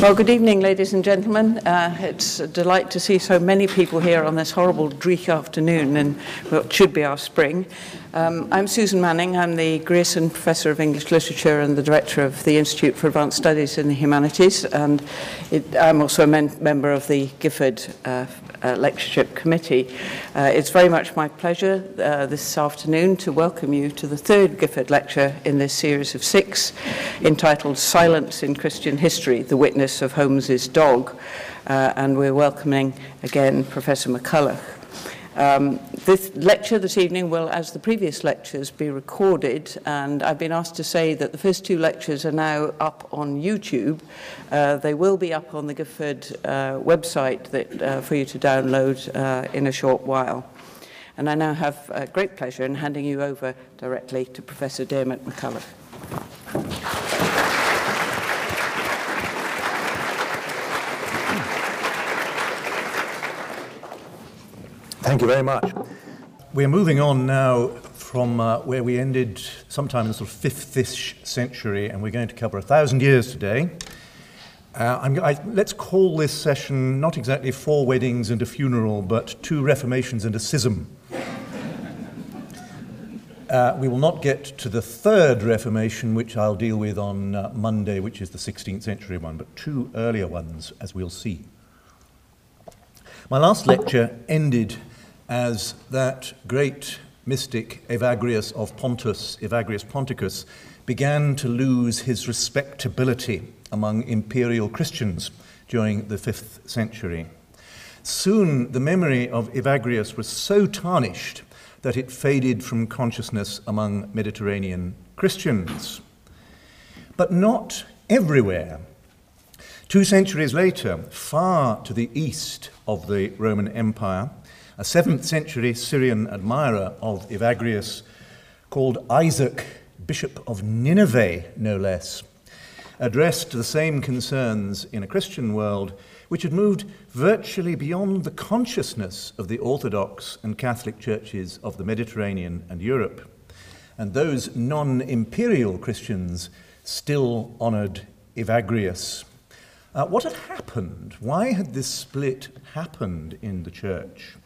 Well, good evening, ladies and gentlemen. Uh, it's a delight to see so many people here on this horrible, dreek afternoon in what should be our spring. Um, I'm Susan Manning. I'm the Grierson Professor of English Literature and the Director of the Institute for Advanced Studies in the Humanities. And it, I'm also a member of the Gifford uh, uh, Lectureship Committee. Uh, it's very much my pleasure uh, this afternoon to welcome you to the third Gifford Lecture in this series of six, entitled Silence in Christian History, The Witness Of Holmes's dog, uh, and we're welcoming again Professor McCulloch. Um, this lecture this evening will, as the previous lectures, be recorded, and I've been asked to say that the first two lectures are now up on YouTube. Uh, they will be up on the Gifford uh, website that, uh, for you to download uh, in a short while. And I now have uh, great pleasure in handing you over directly to Professor Dermot McCullough. Thank you very much. We're moving on now from uh, where we ended sometime in the sort of fifth-ish century, and we're going to cover a thousand years today. Uh, I, let's call this session not exactly four weddings and a funeral, but two reformations and a schism. Uh, we will not get to the third Reformation, which I'll deal with on uh, Monday, which is the 16th century one, but two earlier ones, as we'll see. My last lecture ended as that great mystic Evagrius of Pontus, Evagrius Ponticus, began to lose his respectability among imperial Christians during the 5th century. Soon the memory of Evagrius was so tarnished that it faded from consciousness among Mediterranean Christians. But not everywhere. Two centuries later, far to the east of the Roman Empire, a 7th century Syrian admirer of Evagrius called Isaac, Bishop of Nineveh, no less, addressed the same concerns in a Christian world which had moved virtually beyond the consciousness of the Orthodox and Catholic churches of the Mediterranean and Europe. And those non imperial Christians still honored Evagrius. Uh, what had happened? Why had this split happened in the church?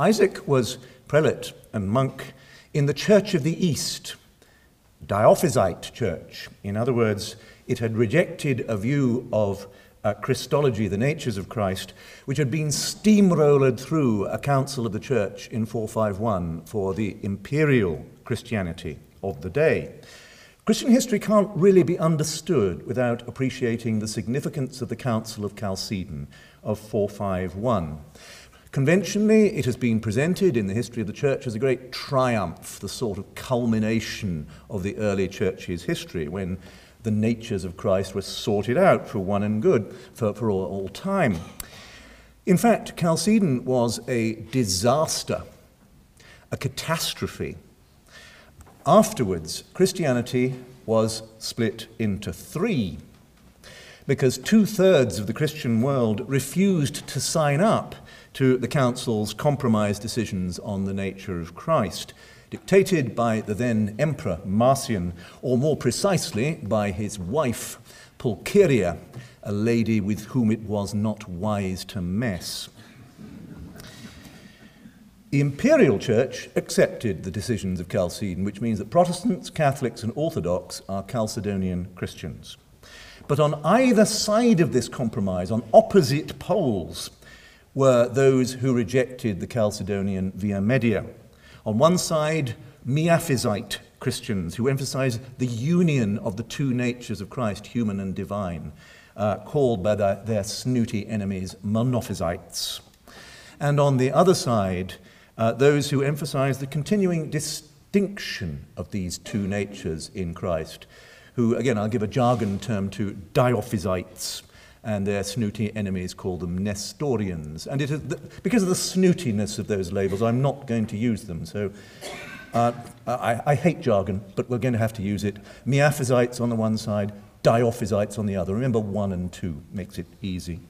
Isaac was prelate and monk in the Church of the East, Diophysite church. In other words, it had rejected a view of uh, Christology, the natures of Christ, which had been steamrolled through a council of the church in 451 for the imperial Christianity of the day. Christian history can't really be understood without appreciating the significance of the Council of Chalcedon of 451. Conventionally, it has been presented in the history of the church as a great triumph, the sort of culmination of the early church's history, when the natures of Christ were sorted out for one and good for, for all, all time. In fact, Chalcedon was a disaster, a catastrophe. Afterwards, Christianity was split into three because two thirds of the Christian world refused to sign up to the Council's compromise decisions on the nature of Christ, dictated by the then Emperor Marcian, or more precisely by his wife Pulcheria, a lady with whom it was not wise to mess. The Imperial Church accepted the decisions of Chalcedon, which means that Protestants, Catholics, and Orthodox are Chalcedonian Christians. But on either side of this compromise, on opposite poles, were those who rejected the Chalcedonian Via Media. On one side, Miaphysite Christians who emphasize the union of the two natures of Christ, human and divine, uh, called by the, their snooty enemies Monophysites. And on the other side, uh, those who emphasize the continuing distinction of these two natures in Christ, who, again, I'll give a jargon term to Diophysites, and their snooty enemies call them Nestorians. And it is the, because of the snootiness of those labels, I'm not going to use them. So uh, I, I, hate jargon, but we're going to have to use it. Miaphysites on the one side, Diophysites on the other. Remember one and two makes it easy.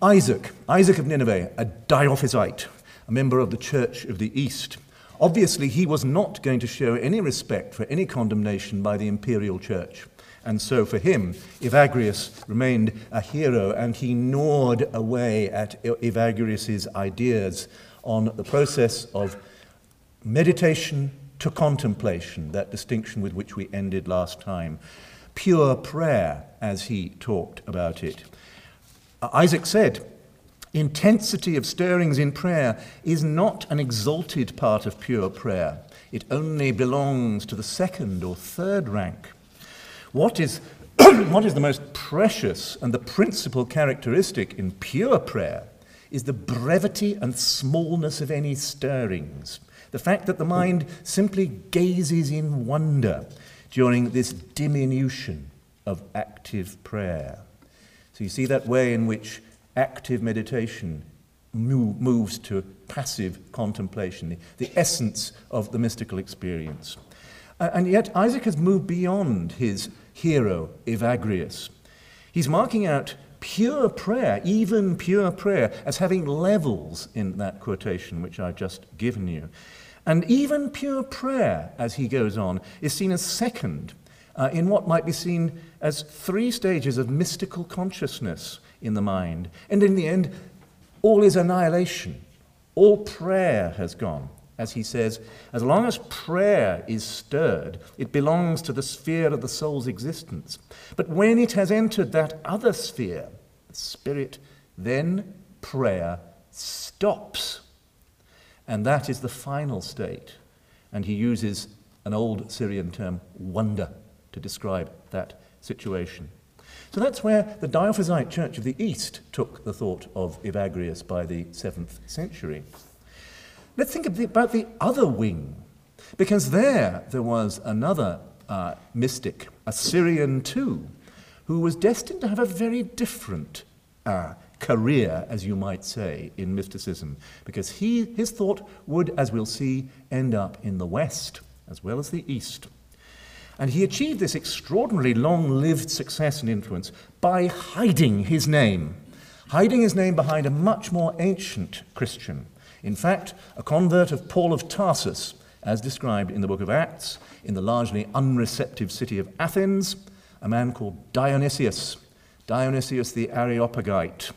Isaac, Isaac of Nineveh, a Diophysite, a member of the Church of the East. Obviously, he was not going to show any respect for any condemnation by the imperial church And so for him, Evagrius remained a hero, and he gnawed away at Evagrius's ideas on the process of meditation to contemplation, that distinction with which we ended last time. Pure prayer, as he talked about it. Uh, Isaac said, Intensity of stirrings in prayer is not an exalted part of pure prayer. It only belongs to the second or third rank. What is, what is the most precious and the principal characteristic in pure prayer is the brevity and smallness of any stirrings. The fact that the mind simply gazes in wonder during this diminution of active prayer. So you see that way in which active meditation move, moves to passive contemplation, the, the essence of the mystical experience. Uh, and yet, Isaac has moved beyond his hero, Evagrius. He's marking out pure prayer, even pure prayer, as having levels in that quotation which I've just given you. And even pure prayer, as he goes on, is seen as second uh, in what might be seen as three stages of mystical consciousness in the mind. And in the end, all is annihilation. All prayer has gone. As he says, as long as prayer is stirred, it belongs to the sphere of the soul's existence. But when it has entered that other sphere, the spirit, then prayer stops. And that is the final state. And he uses an old Syrian term, wonder, to describe that situation. So that's where the Diophysite Church of the East took the thought of Evagrius by the 7th century. Let's think about the other wing, because there there was another uh, mystic, a Syrian too, who was destined to have a very different uh, career, as you might say, in mysticism, because he, his thought would, as we'll see, end up in the West as well as the East. And he achieved this extraordinarily long lived success and influence by hiding his name, hiding his name behind a much more ancient Christian. In fact, a convert of Paul of Tarsus, as described in the book of Acts, in the largely unreceptive city of Athens, a man called Dionysius, Dionysius the Areopagite.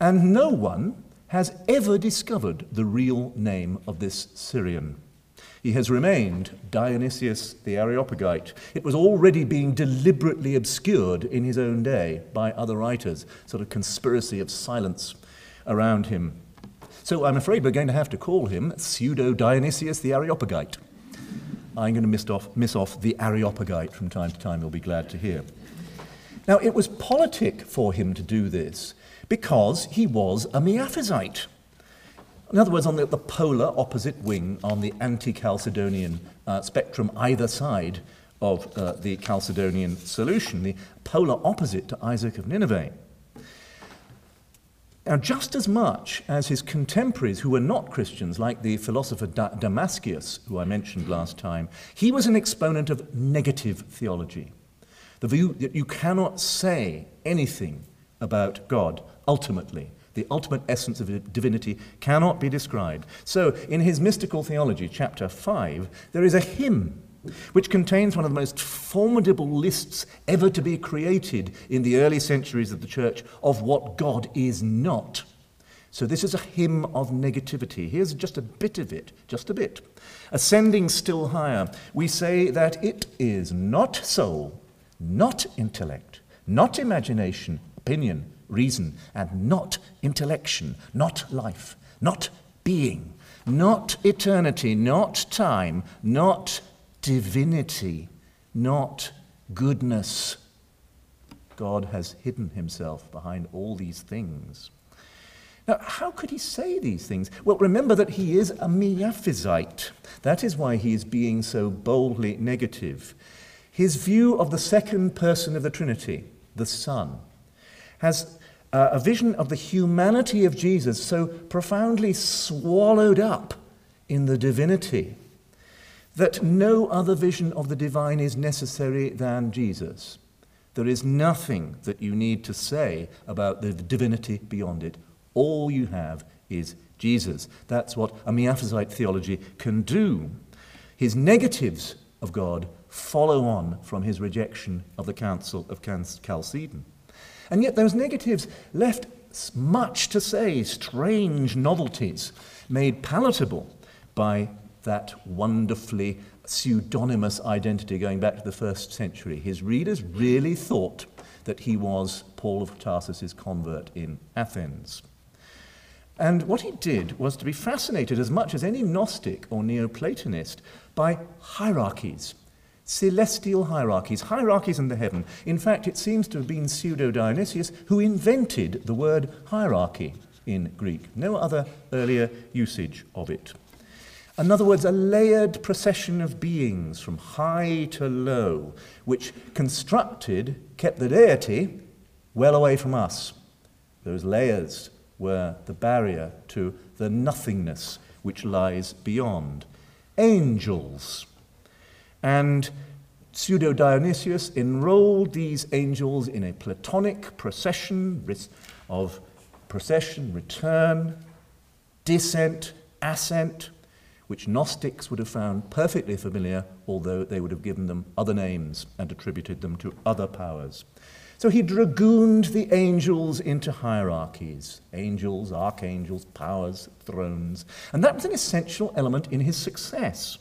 And no one has ever discovered the real name of this Syrian. He has remained Dionysius the Areopagite. It was already being deliberately obscured in his own day by other writers, sort of conspiracy of silence around him. So I'm afraid we're going to have to call him pseudo Dionysius the Areopagite. I'm going to miss off, miss off the Areopagite from time to time, you'll be glad to hear. Now, it was politic for him to do this because he was a Miaphysite. In other words, on the, the polar opposite wing on the anti Chalcedonian uh, spectrum, either side of uh, the Chalcedonian solution, the polar opposite to Isaac of Nineveh. Now, just as much as his contemporaries who were not Christians, like the philosopher da- Damascius, who I mentioned last time, he was an exponent of negative theology. The view that you cannot say anything about God ultimately the ultimate essence of divinity, cannot be described. So, in his mystical theology, chapter 5, there is a hymn which contains one of the most formidable lists ever to be created in the early centuries of the church of what God is not. So, this is a hymn of negativity. Here's just a bit of it, just a bit. Ascending still higher, we say that it is not soul, not intellect, not imagination, opinion, reason, and not intellection, not life, not being, not eternity, not time, not divinity, not goodness. God has hidden himself behind all these things. Now, how could he say these things? Well, remember that he is a Miaphysite. That is why he is being so boldly negative. His view of the second person of the Trinity, the Son, has uh, a vision of the humanity of Jesus so profoundly swallowed up in the divinity that no other vision of the divine is necessary than Jesus. There is nothing that you need to say about the divinity beyond it. All you have is Jesus. That's what a Miaphysite theology can do. His negatives of God follow on from his rejection of the Council of Chalcedon. And yet those negatives left much to say, strange novelties made palatable by that wonderfully pseudonymous identity going back to the first century. His readers really thought that he was Paul of Tarsus's convert in Athens. And what he did was to be fascinated as much as any Gnostic or Neoplatonist by hierarchies, celestial hierarchies, hierarchies in the heaven. In fact, it seems to have been Pseudo Dionysius who invented the word hierarchy in Greek. No other earlier usage of it. In other words, a layered procession of beings from high to low, which constructed kept the deity well away from us. Those layers were the barrier to the nothingness which lies beyond. Angels. And Pseudo Dionysius enrolled these angels in a Platonic procession of procession, return, descent, ascent, which Gnostics would have found perfectly familiar, although they would have given them other names and attributed them to other powers. So he dragooned the angels into hierarchies angels, archangels, powers, thrones. And that was an essential element in his success.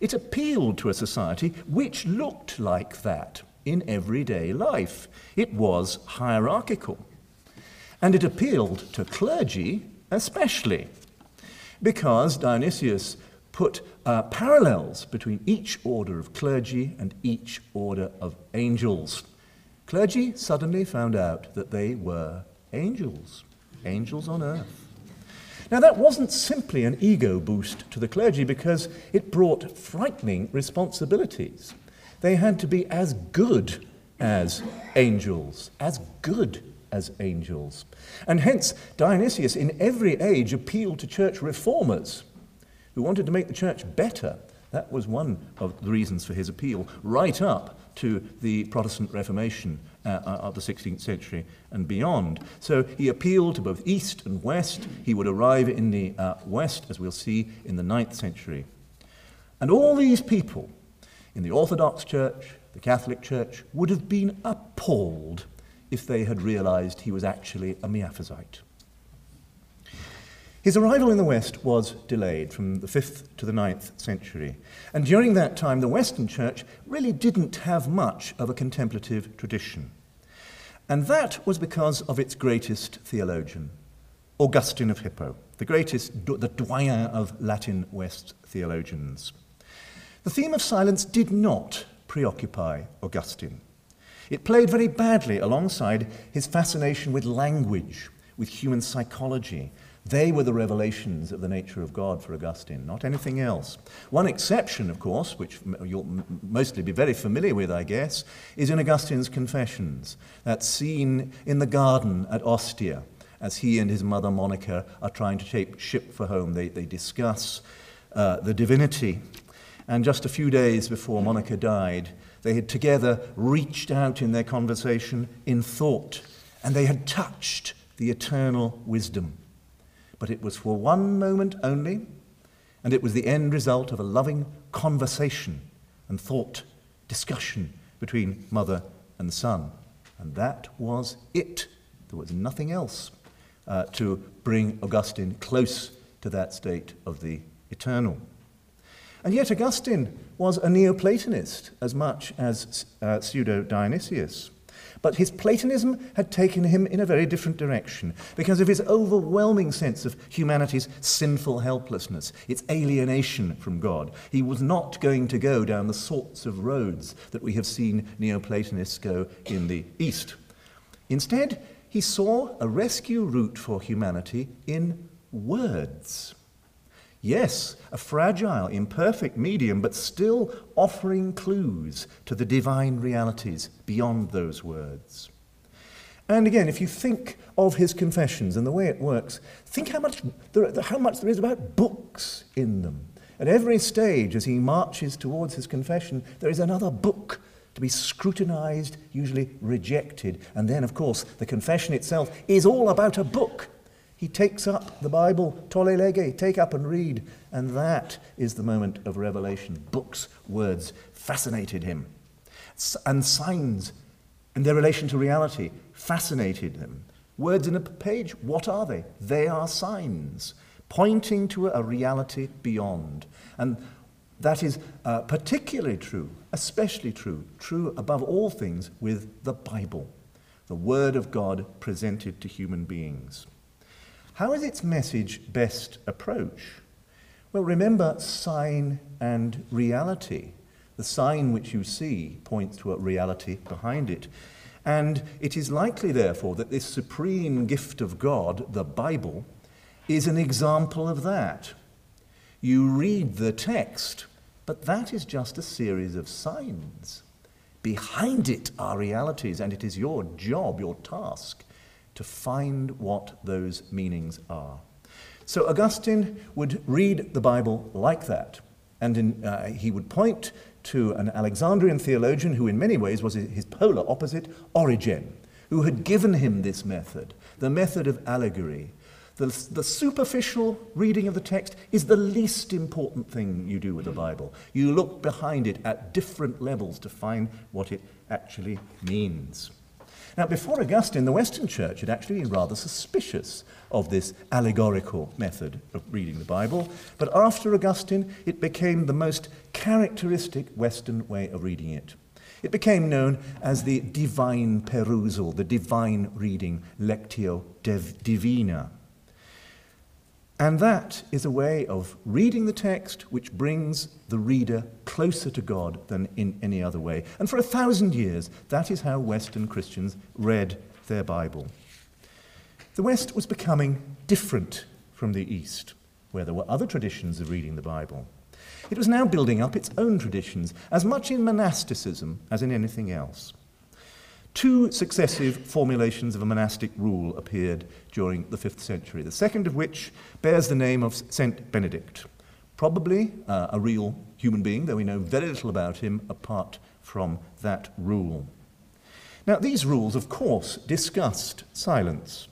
It appealed to a society which looked like that in everyday life. It was hierarchical. And it appealed to clergy especially, because Dionysius put uh, parallels between each order of clergy and each order of angels. Clergy suddenly found out that they were angels, angels on earth. Now, that wasn't simply an ego boost to the clergy because it brought frightening responsibilities. They had to be as good as angels, as good as angels. And hence, Dionysius in every age appealed to church reformers who wanted to make the church better. That was one of the reasons for his appeal, right up to the Protestant Reformation uh, uh, of the 16th century and beyond. So he appealed to both East and West. He would arrive in the uh, West, as we'll see, in the 9th century. And all these people in the Orthodox Church, the Catholic Church, would have been appalled if they had realized he was actually a Miaphysite. His arrival in the West was delayed from the 5th to the 9th century. And during that time, the Western Church really didn't have much of a contemplative tradition. And that was because of its greatest theologian, Augustine of Hippo, the greatest, the doyen of Latin West theologians. The theme of silence did not preoccupy Augustine. It played very badly alongside his fascination with language, with human psychology, they were the revelations of the nature of God for Augustine, not anything else. One exception, of course, which you'll mostly be very familiar with, I guess, is in Augustine's Confessions, that scene in the garden at Ostia as he and his mother Monica are trying to take ship for home. They, they discuss uh, the divinity. And just a few days before Monica died, they had together reached out in their conversation in thought, and they had touched the eternal wisdom but it was for one moment only, and it was the end result of a loving conversation and thought, discussion between mother and son. And that was it. There was nothing else uh, to bring Augustine close to that state of the eternal. And yet, Augustine was a Neoplatonist as much as uh, pseudo Dionysius. But his Platonism had taken him in a very different direction because of his overwhelming sense of humanity's sinful helplessness, its alienation from God. He was not going to go down the sorts of roads that we have seen Neoplatonists go in the East. Instead, he saw a rescue route for humanity in words. Yes, a fragile, imperfect medium, but still offering clues to the divine realities beyond those words. And again, if you think of his confessions and the way it works, think how much there, how much there is about books in them. At every stage, as he marches towards his confession, there is another book to be scrutinized, usually rejected. And then, of course, the confession itself is all about a book He takes up the Bible, tolle lege, take up and read. And that is the moment of revelation. Books, words fascinated him. And signs and their relation to reality fascinated him. Words in a page, what are they? They are signs pointing to a reality beyond. And that is uh, particularly true, especially true, true above all things with the Bible, the Word of God presented to human beings. How is its message best approached? Well, remember sign and reality. The sign which you see points to a reality behind it. And it is likely, therefore, that this supreme gift of God, the Bible, is an example of that. You read the text, but that is just a series of signs. Behind it are realities, and it is your job, your task, to find what those meanings are. So Augustine would read the Bible like that, and in, uh, he would point to an Alexandrian theologian who, in many ways, was his polar opposite, Origen, who had given him this method, the method of allegory, the, the superficial reading of the text is the least important thing you do with the Bible. You look behind it at different levels to find what it actually means. Now, before Augustine, the Western Church had actually been rather suspicious of this allegorical method of reading the Bible, but after Augustine, it became the most characteristic Western way of reading it. It became known as the divine perusal, the divine reading, lectio divina. And that is a way of reading the text which brings the reader closer to God than in any other way. And for a thousand years, that is how Western Christians read their Bible. The West was becoming different from the East, where there were other traditions of reading the Bible. It was now building up its own traditions, as much in monasticism as in anything else. Two successive formulations of a monastic rule appeared during the 5th century, the second of which bears the name of Saint Benedict, probably uh, a real human being, though we know very little about him apart from that rule. Now, these rules, of course, discussed silence,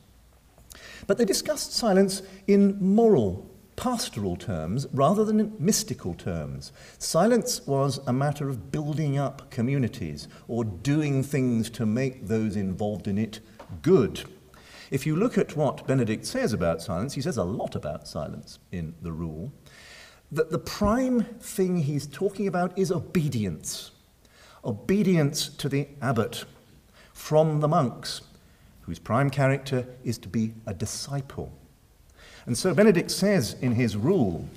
but they discussed silence in moral pastoral terms rather than mystical terms. Silence was a matter of building up communities or doing things to make those involved in it good. If you look at what Benedict says about silence, he says a lot about silence in the rule. That the prime thing he's talking about is obedience. Obedience to the abbot from the monks, whose prime character is to be a disciple. And so Benedict says in his rule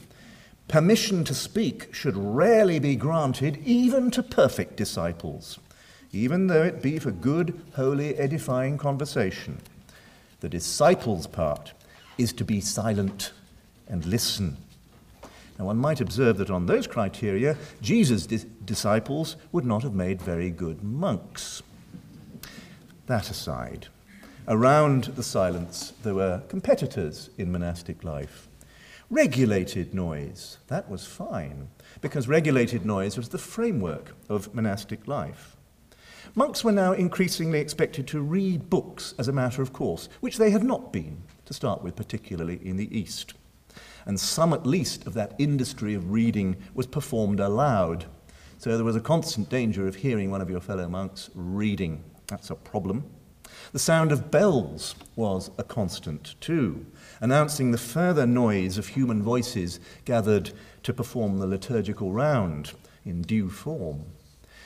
permission to speak should rarely be granted even to perfect disciples, even though it be for good, holy, edifying conversation. The disciple's part is to be silent and listen. Now, one might observe that on those criteria, Jesus' dis- disciples would not have made very good monks. That aside, Around the silence, there were competitors in monastic life. Regulated noise, that was fine, because regulated noise was the framework of monastic life. Monks were now increasingly expected to read books as a matter of course, which they had not been, to start with, particularly in the East. And some, at least, of that industry of reading was performed aloud. So there was a constant danger of hearing one of your fellow monks reading. That's a problem. The sound of bells was a constant too, announcing the further noise of human voices gathered to perform the liturgical round in due form.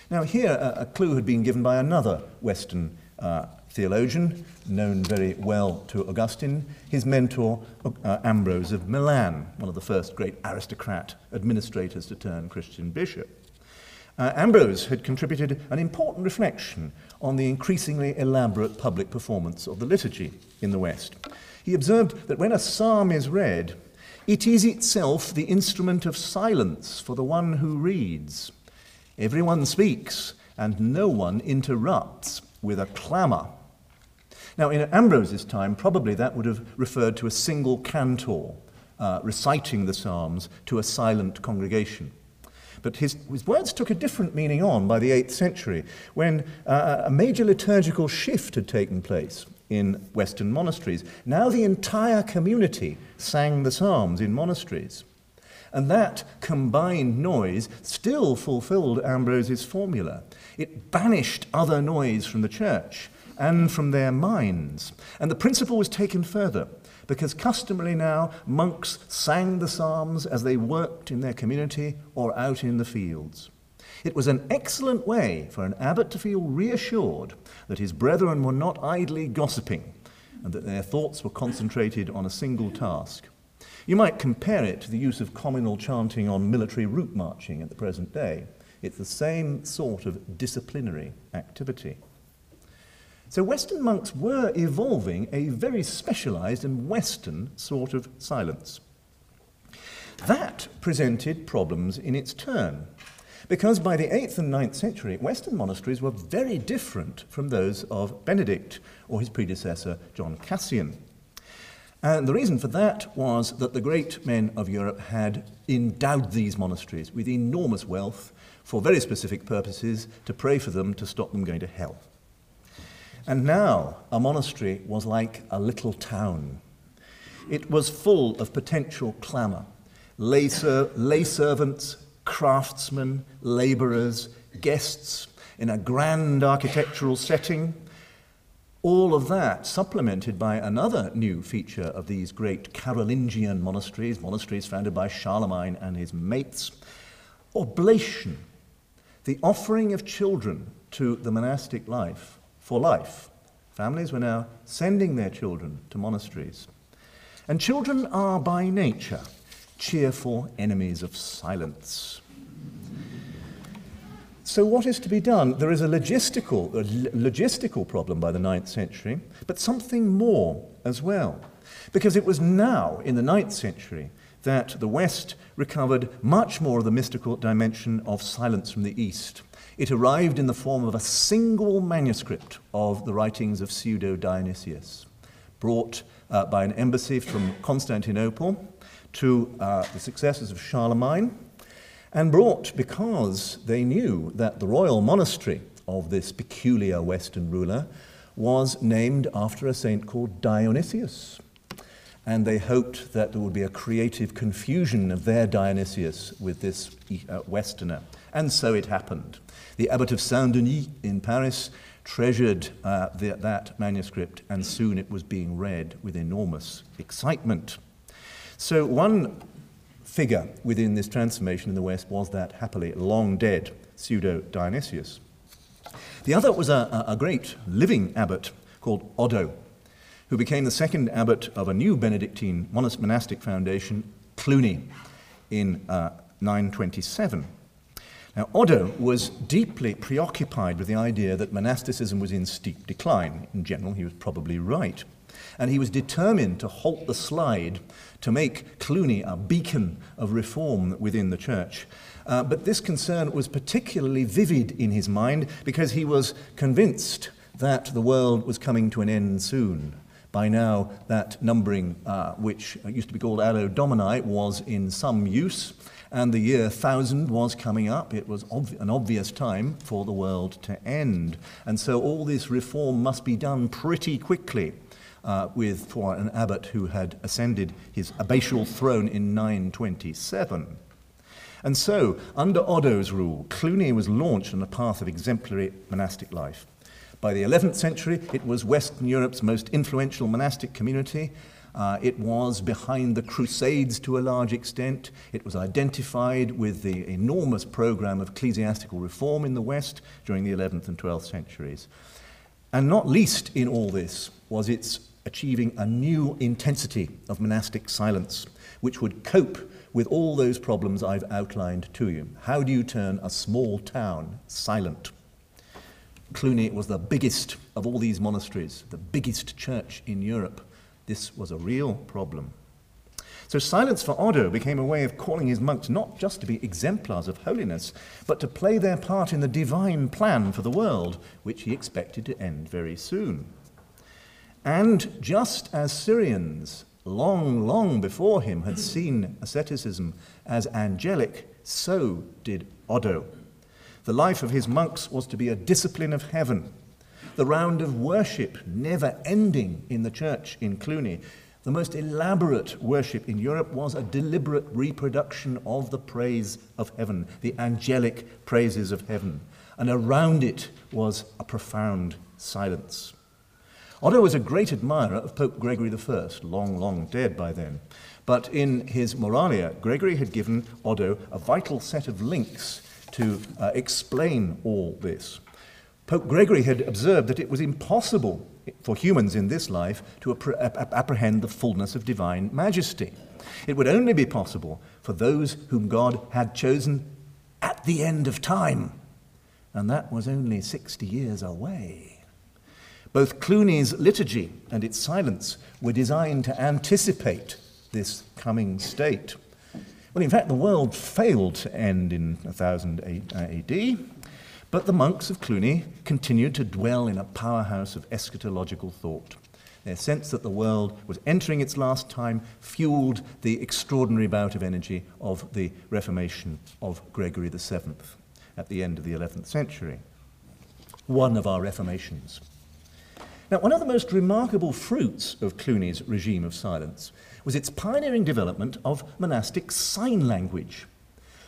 Now, here a, a clue had been given by another Western uh, theologian, known very well to Augustine, his mentor, uh, Ambrose of Milan, one of the first great aristocrat administrators to turn Christian bishop. Uh, Ambrose had contributed an important reflection on the increasingly elaborate public performance of the liturgy in the West. He observed that when a psalm is read, it is itself the instrument of silence for the one who reads. Everyone speaks, and no one interrupts with a clamour. Now, in Ambrose's time, probably that would have referred to a single cantor uh, reciting the Psalms to a silent congregation. But his, his words took a different meaning on by the 8th century when uh, a major liturgical shift had taken place in Western monasteries. Now the entire community sang the Psalms in monasteries. And that combined noise still fulfilled Ambrose's formula. It banished other noise from the church and from their minds. And the principle was taken further because customarily now monks sang the Psalms as they worked in their community or out in the fields. It was an excellent way for an abbot to feel reassured that his brethren were not idly gossiping and that their thoughts were concentrated on a single task. You might compare it to the use of communal chanting on military route marching at the present day. It's the same sort of disciplinary activity. So Western monks were evolving a very specialized and Western sort of silence. That presented problems in its turn, because by the 8th and 9th century, Western monasteries were very different from those of Benedict or his predecessor, John Cassian. And the reason for that was that the great men of Europe had endowed these monasteries with enormous wealth for very specific purposes to pray for them to stop them going to hell. And now a monastery was like a little town. It was full of potential clamour. Lay, ser- lay servants, craftsmen, labourers, guests in a grand architectural setting. All of that supplemented by another new feature of these great Carolingian monasteries, monasteries founded by Charlemagne and his mates, oblation, the offering of children to the monastic life for life. Families were now sending their children to monasteries. And children are by nature cheerful enemies of silence. So, what is to be done? There is a logistical, a logistical problem by the ninth century, but something more as well. Because it was now, in the ninth century, that the West recovered much more of the mystical dimension of silence from the East. It arrived in the form of a single manuscript of the writings of Pseudo Dionysius, brought uh, by an embassy from Constantinople to uh, the successors of Charlemagne, and brought because they knew that the royal monastery of this peculiar Western ruler was named after a saint called Dionysius. And they hoped that there would be a creative confusion of their Dionysius with this uh, Westerner. And so it happened. The abbot of Saint Denis in Paris treasured uh, the, that manuscript, and soon it was being read with enormous excitement. So, one figure within this transformation in the West was that happily long dead pseudo Dionysius. The other was a, a great living abbot called Odo, who became the second abbot of a new Benedictine monastic foundation, Cluny, in uh, 927. Now, Odo was deeply preoccupied with the idea that monasticism was in steep decline. In general, he was probably right. And he was determined to halt the slide to make Cluny a beacon of reform within the church. Uh, but this concern was particularly vivid in his mind because he was convinced that the world was coming to an end soon. By now, that numbering, uh, which used to be called Anno Domini, was in some use and the year 1000 was coming up. It was an obvious time for the world to end. And so all this reform must be done pretty quickly. Uh, with for an abbot who had ascended his abbatial throne in 927. And so, under Odo's rule, Cluny was launched on a path of exemplary monastic life. By the 11th century, it was Western Europe's most influential monastic community, uh, it was behind the Crusades to a large extent. It was identified with the enormous program of ecclesiastical reform in the West during the 11th and 12th centuries. And not least in all this was its achieving a new intensity of monastic silence, which would cope with all those problems I've outlined to you. How do you turn a small town silent? Cluny was the biggest of all these monasteries, the biggest church in Europe. This was a real problem. So silence for Odo became a way of calling his monks not just to be exemplars of holiness, but to play their part in the divine plan for the world, which he expected to end very soon. And just as Syrians, long, long before him, had seen asceticism as angelic, so did Odo. The life of his monks was to be a discipline of heaven, the round of worship never ending in the church in Cluny. The most elaborate worship in Europe was a deliberate reproduction of the praise of heaven, the angelic praises of heaven. And around it was a profound silence. Odo was a great admirer of Pope Gregory I, long, long dead by then. But in his Moralia, Gregory had given Odo a vital set of links to uh, explain all this. Pope Gregory had observed that it was impossible for humans in this life to apprehend the fullness of divine majesty. It would only be possible for those whom God had chosen at the end of time. And that was only 60 years away. Both Cluny's liturgy and its silence were designed to anticipate this coming state. Well, in fact, the world failed to end in 1000 AD, but the monks of Cluny continued to dwell in a powerhouse of eschatological thought. Their sense that the world was entering its last time fueled the extraordinary bout of energy of the Reformation of Gregory VII at the end of the 11th century. One of our Reformations. Now, one of the most remarkable fruits of Cluny's regime of silence was its pioneering development of monastic sign language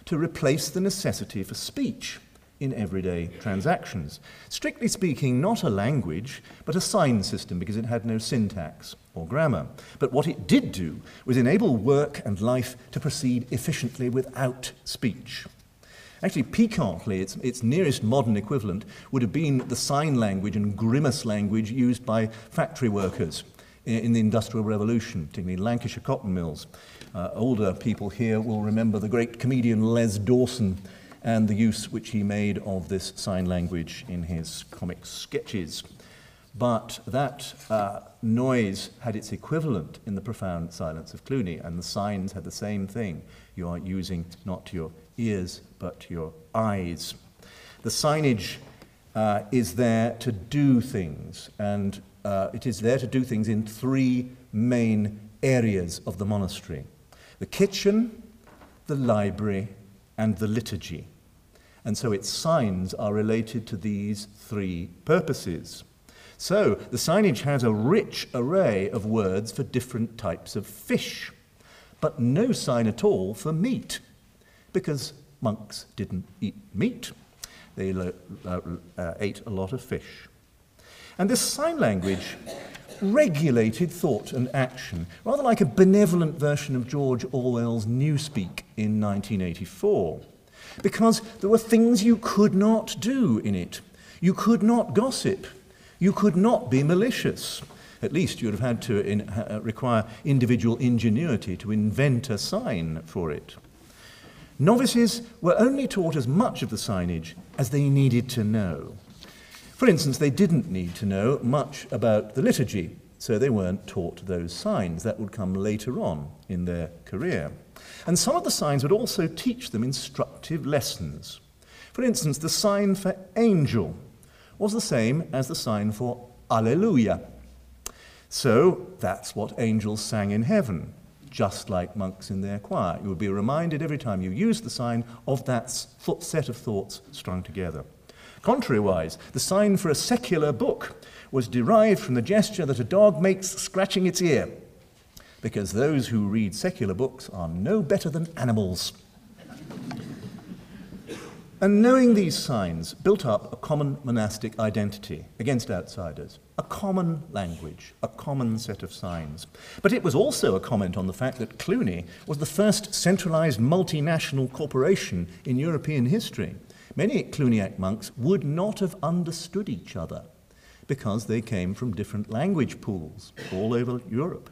to replace the necessity for speech in everyday transactions. Strictly speaking, not a language, but a sign system because it had no syntax or grammar. But what it did do was enable work and life to proceed efficiently without speech. Actually, piquantly, its, its nearest modern equivalent would have been the sign language and grimace language used by factory workers in, the Industrial Revolution, particularly Lancashire cotton mills. Uh, older people here will remember the great comedian Les Dawson and the use which he made of this sign language in his comic sketches. But that uh, noise had its equivalent in the profound silence of Cluny, and the signs had the same thing. You are using not your ears, but your eyes. The signage uh, is there to do things, and uh, it is there to do things in three main areas of the monastery the kitchen, the library, and the liturgy. And so its signs are related to these three purposes. So the signage has a rich array of words for different types of fish, but no sign at all for meat because monks didn't eat meat. They uh, uh, ate a lot of fish. And this sign language regulated thought and action, rather like a benevolent version of George Orwell's Newspeak in 1984. Because there were things you could not do in it. You could not gossip. You could not be malicious. At least you would have had to in, uh, require individual ingenuity to invent a sign for it. Novices were only taught as much of the signage as they needed to know. For instance, they didn't need to know much about the liturgy, so they weren't taught those signs. That would come later on in their career. And some of the signs would also teach them instructive lessons. For instance, the sign for angel was the same as the sign for Alleluia. So that's what angels sang in heaven just like monks in their choir. You would be reminded every time you used the sign of that set of thoughts strung together. Contrariwise, the sign for a secular book was derived from the gesture that a dog makes scratching its ear, because those who read secular books are no better than animals. And knowing these signs built up a common monastic identity against outsiders, a common language, a common set of signs. But it was also a comment on the fact that Cluny was the first centralized multinational corporation in European history. Many Cluniac monks would not have understood each other because they came from different language pools all over Europe.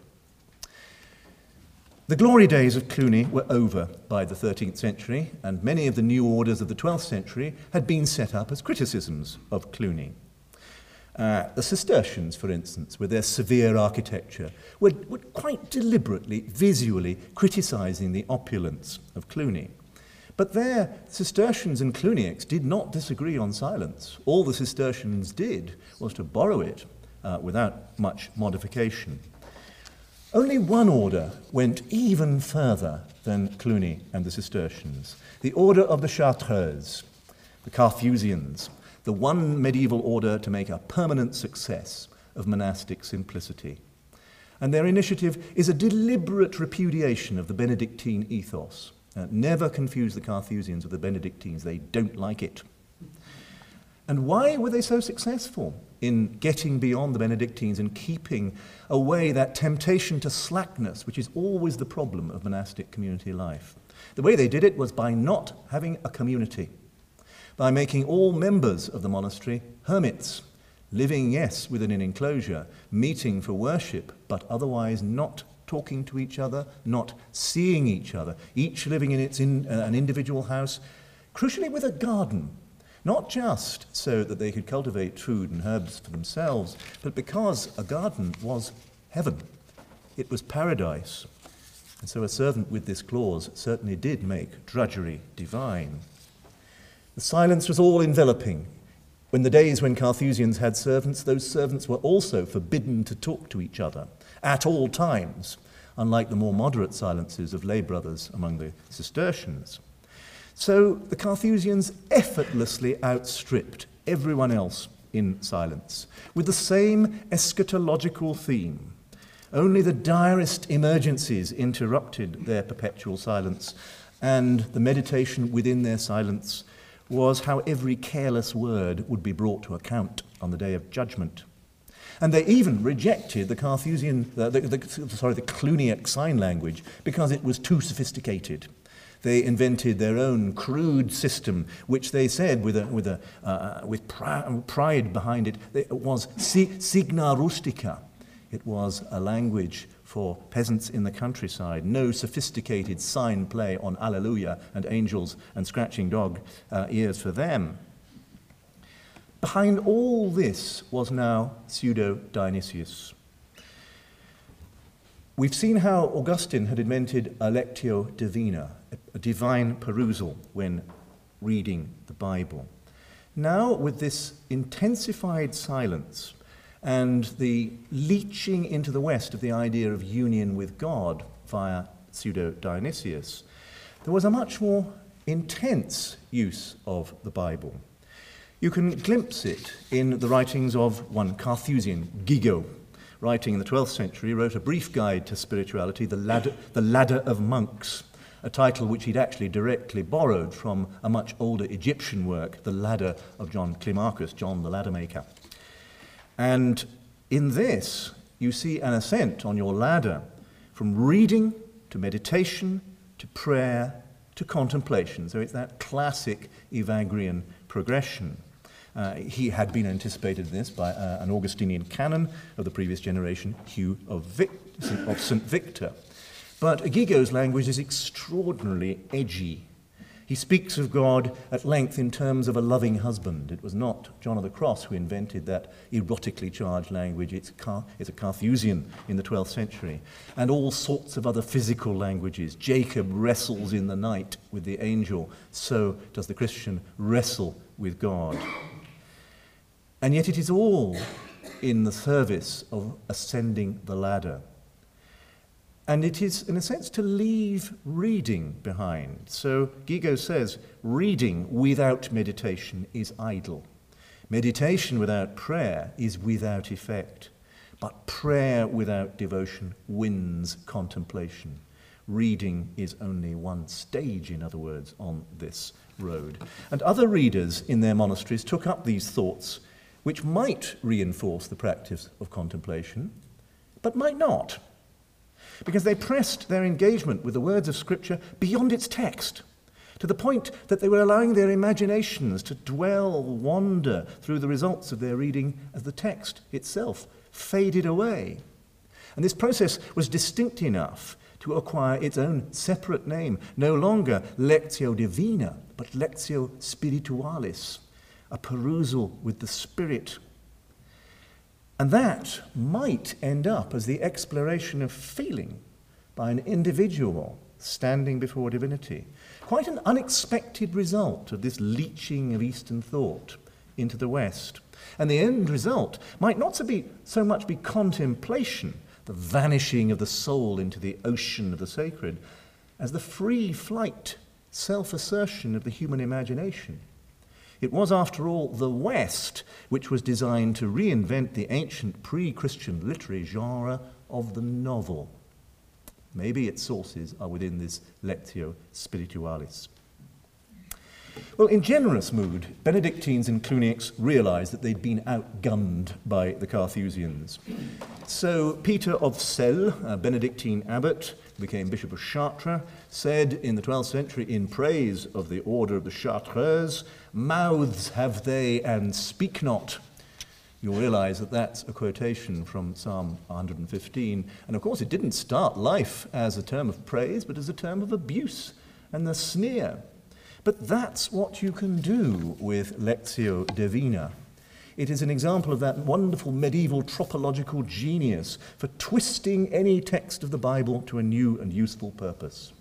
The glory days of Cluny were over by the 13th century, and many of the new orders of the 12th century had been set up as criticisms of Cluny. Uh, the Cistercians, for instance, with their severe architecture, were, were quite deliberately, visually criticizing the opulence of Cluny. But there, Cistercians and Cluniacs did not disagree on silence. All the Cistercians did was to borrow it uh, without much modification. Only one order went even further than Cluny and the Cistercians the order of the Chartreux, the Carthusians. the one medieval order to make a permanent success of monastic simplicity. And their initiative is a deliberate repudiation of the Benedictine ethos. Uh, never confuse the Carthusians with the Benedictines, they don't like it. And why were they so successful in getting beyond the Benedictines and keeping away that temptation to slackness, which is always the problem of monastic community life? The way they did it was by not having a community, by making all members of the monastery hermits, living, yes, within an enclosure, meeting for worship, but otherwise not talking to each other, not seeing each other, each living in its in, uh, an individual house, crucially with a garden not just so that they could cultivate food and herbs for themselves, but because a garden was heaven. It was paradise. And so a servant with this clause certainly did make drudgery divine. The silence was all enveloping. When the days when Carthusians had servants, those servants were also forbidden to talk to each other at all times, unlike the more moderate silences of lay brothers among the Cistercians. So the Carthusians effortlessly outstripped everyone else in silence, with the same eschatological theme. Only the direst emergencies interrupted their perpetual silence, and the meditation within their silence was how every careless word would be brought to account on the day of judgment. And they even rejected the Carthusian, the, the, the, sorry, the Cluniac sign language because it was too sophisticated. They invented their own crude system, which they said, with, a, with, a, uh, with pride behind it, it was signa rustica. It was a language for peasants in the countryside, no sophisticated sign play on Alleluia and angels and scratching dog uh, ears for them. Behind all this was now pseudo Dionysius. We've seen how Augustine had invented a lectio divina, a divine perusal when reading the Bible. Now, with this intensified silence and the leeching into the West of the idea of union with God via pseudo Dionysius, there was a much more intense use of the Bible. You can glimpse it in the writings of one Carthusian, Guigo, writing in the 12th century, wrote a brief guide to spirituality, The Ladder, the Ladder of Monks, a title which he'd actually directly borrowed from a much older Egyptian work, The Ladder of John Climacus, John the Ladder Maker. And in this, you see an ascent on your ladder from reading to meditation to prayer to contemplation. So it's that classic Evagrian progression. Uh, he had been anticipated this by uh, an Augustinian canon of the previous generation, Hugh of, Vic- of St. Victor. But Guigo's language is extraordinarily edgy. He speaks of God at length in terms of a loving husband. It was not John of the Cross who invented that erotically charged language. It's, Car- it's a Carthusian in the 12th century. And all sorts of other physical languages. Jacob wrestles in the night with the angel. So does the Christian wrestle with God. And yet it is all in the service of ascending the ladder. And it is, in a sense, to leave reading behind. So Guigo says, reading without meditation is idle. Meditation without prayer is without effect. But prayer without devotion wins contemplation. Reading is only one stage, in other words, on this road. And other readers in their monasteries took up these thoughts, which might reinforce the practice of contemplation, but might not because they pressed their engagement with the words of Scripture beyond its text, to the point that they were allowing their imaginations to dwell, wander through the results of their reading as the text itself faded away. And this process was distinct enough to acquire its own separate name, no longer Lectio Divina, but Lectio Spiritualis, a perusal with the Spirit and that might end up as the exploration of feeling by an individual standing before divinity. Quite an unexpected result of this leeching of Eastern thought into the West. And the end result might not so, be, so much be contemplation, the vanishing of the soul into the ocean of the sacred, as the free flight, self assertion of the human imagination. It was, after all, the West which was designed to reinvent the ancient pre Christian literary genre of the novel. Maybe its sources are within this Lectio Spiritualis. Well, in generous mood, Benedictines and Cluniacs realized that they'd been outgunned by the Carthusians. So Peter of Celles, a Benedictine abbot, became Bishop of Chartres, said in the 12th century in praise of the order of the Chartreux, Mouths have they and speak not. You'll realize that that's a quotation from Psalm 115. And of course, it didn't start life as a term of praise, but as a term of abuse and the sneer. But that's what you can do with Lectio Divina. It is an example of that wonderful medieval tropological genius for twisting any text of the Bible to a new and useful purpose.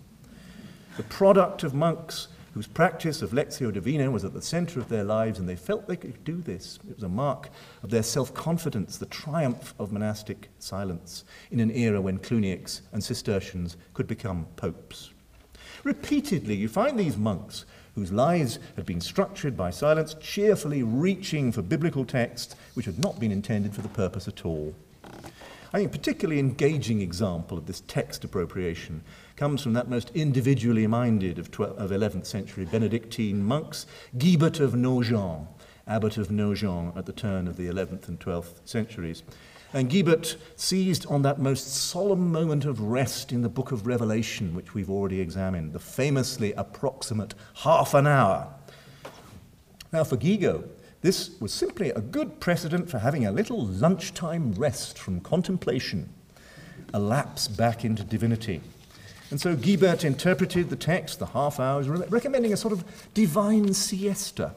The product of monks whose practice of Lectio Divina was at the center of their lives, and they felt they could do this. It was a mark of their self confidence, the triumph of monastic silence in an era when Cluniacs and Cistercians could become popes. Repeatedly, you find these monks whose lives had been structured by silence, cheerfully reaching for biblical texts which had not been intended for the purpose at all. I think a particularly engaging example of this text appropriation comes from that most individually minded of, 12, of 11th century Benedictine monks, Guibert of Nogent, abbot of Nogent at the turn of the 11th and 12th centuries. And Guibert seized on that most solemn moment of rest in the book of Revelation, which we've already examined, the famously approximate half an hour. Now, for Guigo, this was simply a good precedent for having a little lunchtime rest from contemplation, a lapse back into divinity. And so Guibert interpreted the text, the half hours, recommending a sort of divine siesta.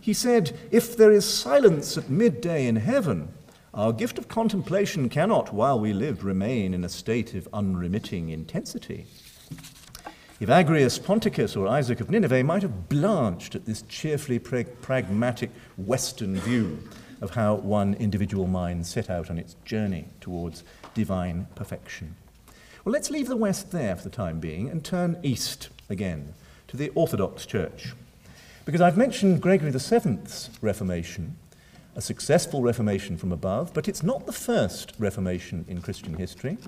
He said, If there is silence at midday in heaven, our gift of contemplation cannot, while we live, remain in a state of unremitting intensity. Evagrius Ponticus or Isaac of Nineveh might have blanched at this cheerfully pragmatic Western view of how one individual mind set out on its journey towards divine perfection. Well, let's leave the West there for the time being and turn east again to the Orthodox Church. Because I've mentioned Gregory VII's Reformation, a successful reformation from above, but it's not the first reformation in Christian history.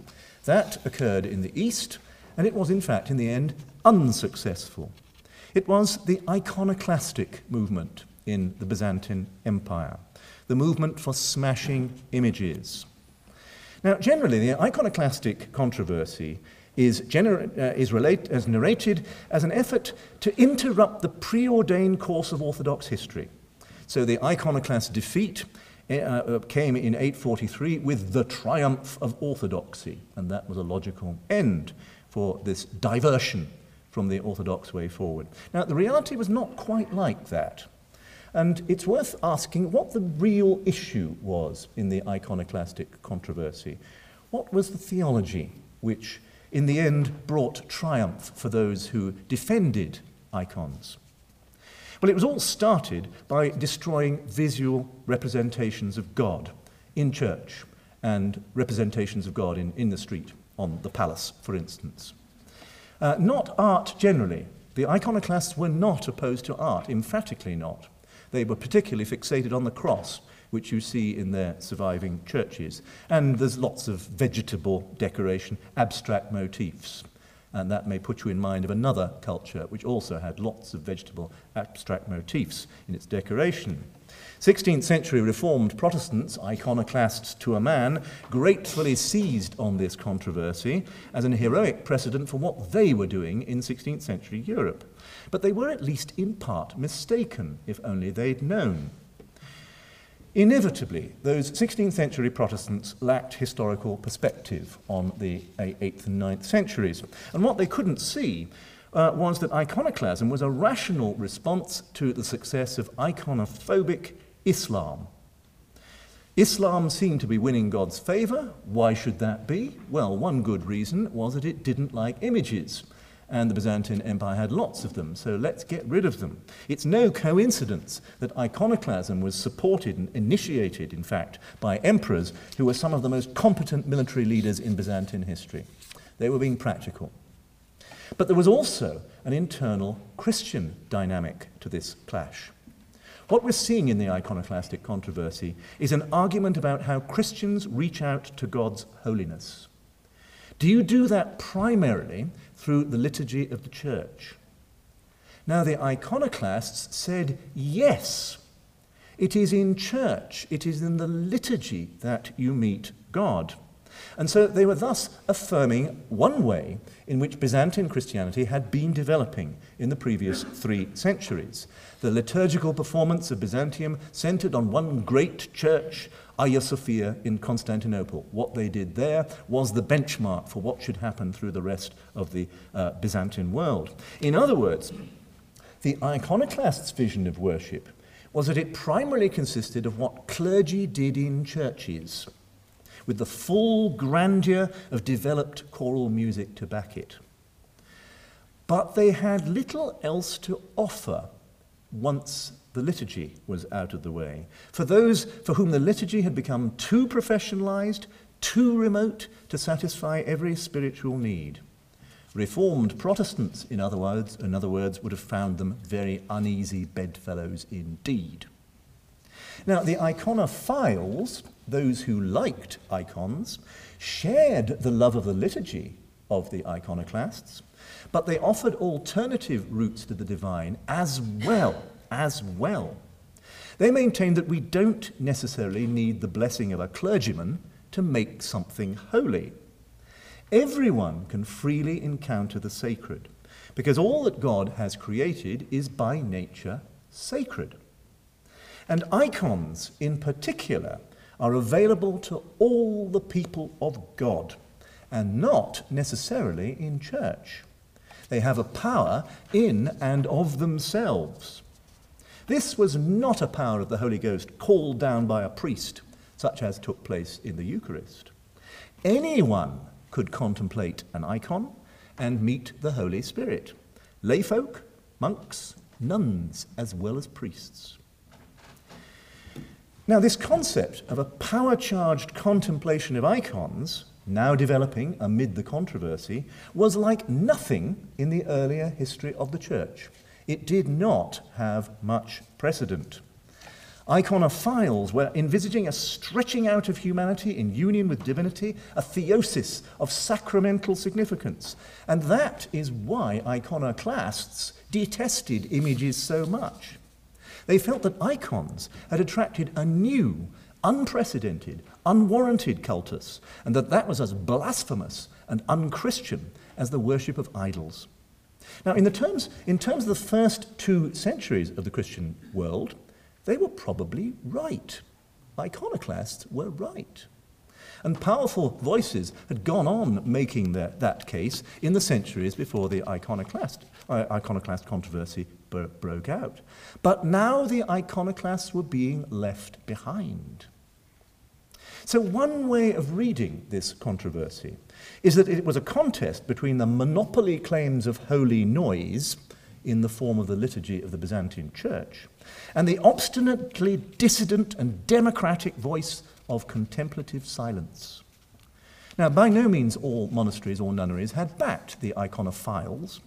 That occurred in the East, and it was, in fact, in the end, unsuccessful. It was the iconoclastic movement in the Byzantine Empire, the movement for smashing images. Now, generally, the iconoclastic controversy is, gener- uh, is, relate- as narrated as an effort to interrupt the preordained course of Orthodox history. So the iconoclast defeat uh, uh, came in 843 with the triumph of orthodoxy, and that was a logical end for this diversion from the orthodox way forward. Now, the reality was not quite like that. And it's worth asking what the real issue was in the iconoclastic controversy. What was the theology which, in the end, brought triumph for those who defended icons? Well, it was all started by destroying visual representations of God in church and representations of God in, in the street, on the palace, for instance. Uh, not art generally. The iconoclasts were not opposed to art, emphatically not. They were particularly fixated on the cross, which you see in their surviving churches. And there's lots of vegetable decoration, abstract motifs. And that may put you in mind of another culture which also had lots of vegetable abstract motifs in its decoration. 16th century Reformed Protestants, iconoclasts to a man, gratefully seized on this controversy as an heroic precedent for what they were doing in 16th century Europe. But they were at least in part mistaken, if only they'd known. Inevitably, those 16th century Protestants lacked historical perspective on the 8th and 9th centuries. And what they couldn't see uh, was that iconoclasm was a rational response to the success of iconophobic Islam. Islam seemed to be winning God's favor. Why should that be? Well, one good reason was that it didn't like images and the Byzantine Empire had lots of them, so let's get rid of them. It's no coincidence that iconoclasm was supported and initiated, in fact, by emperors who were some of the most competent military leaders in Byzantine history. They were being practical. But there was also an internal Christian dynamic to this clash. What we're seeing in the iconoclastic controversy is an argument about how Christians reach out to God's holiness. Do you do that primarily through the liturgy of the church? Now, the iconoclasts said yes. It is in church, it is in the liturgy that you meet God. And so they were thus affirming one way in which Byzantine Christianity had been developing in the previous three centuries. The liturgical performance of Byzantium centered on one great church, Hagia Sophia in Constantinople. What they did there was the benchmark for what should happen through the rest of the uh, Byzantine world. In other words, the iconoclasts' vision of worship was that it primarily consisted of what clergy did in churches with the full grandeur of developed choral music to back it. But they had little else to offer once the liturgy was out of the way. For those for whom the liturgy had become too professionalized, too remote to satisfy every spiritual need. Reformed Protestants, in other words, in other words, would have found them very uneasy bedfellows indeed. Now, the iconophiles, those who liked icons, shared the love of the liturgy of the iconoclasts, but they offered alternative routes to the divine as well, as well. They maintain that we don't necessarily need the blessing of a clergyman to make something holy. Everyone can freely encounter the sacred, because all that God has created is by nature sacred. And icons, in particular, are available to all the people of God and not necessarily in church. They have a power in and of themselves. This was not a power of the Holy Ghost called down by a priest, such as took place in the Eucharist. Anyone could contemplate an icon and meet the Holy Spirit layfolk, monks, nuns, as well as priests. Now, this concept of a power charged contemplation of icons, now developing amid the controversy, was like nothing in the earlier history of the church. It did not have much precedent. Iconophiles were envisaging a stretching out of humanity in union with divinity, a theosis of sacramental significance. And that is why iconoclasts detested images so much. They felt that icons had attracted a new, unprecedented, unwarranted cultus, and that that was as blasphemous and unchristian as the worship of idols. Now, in, the terms, in terms of the first two centuries of the Christian world, they were probably right. Iconoclasts were right. And powerful voices had gone on making that, that case in the centuries before the iconoclast, uh, iconoclast controversy bro- broke out. But now the iconoclasts were being left behind. So, one way of reading this controversy is that it was a contest between the monopoly claims of holy noise in the form of the liturgy of the Byzantine Church and the obstinately dissident and democratic voice of contemplative silence. Now, by no means all monasteries or nunneries had backed the iconophiles,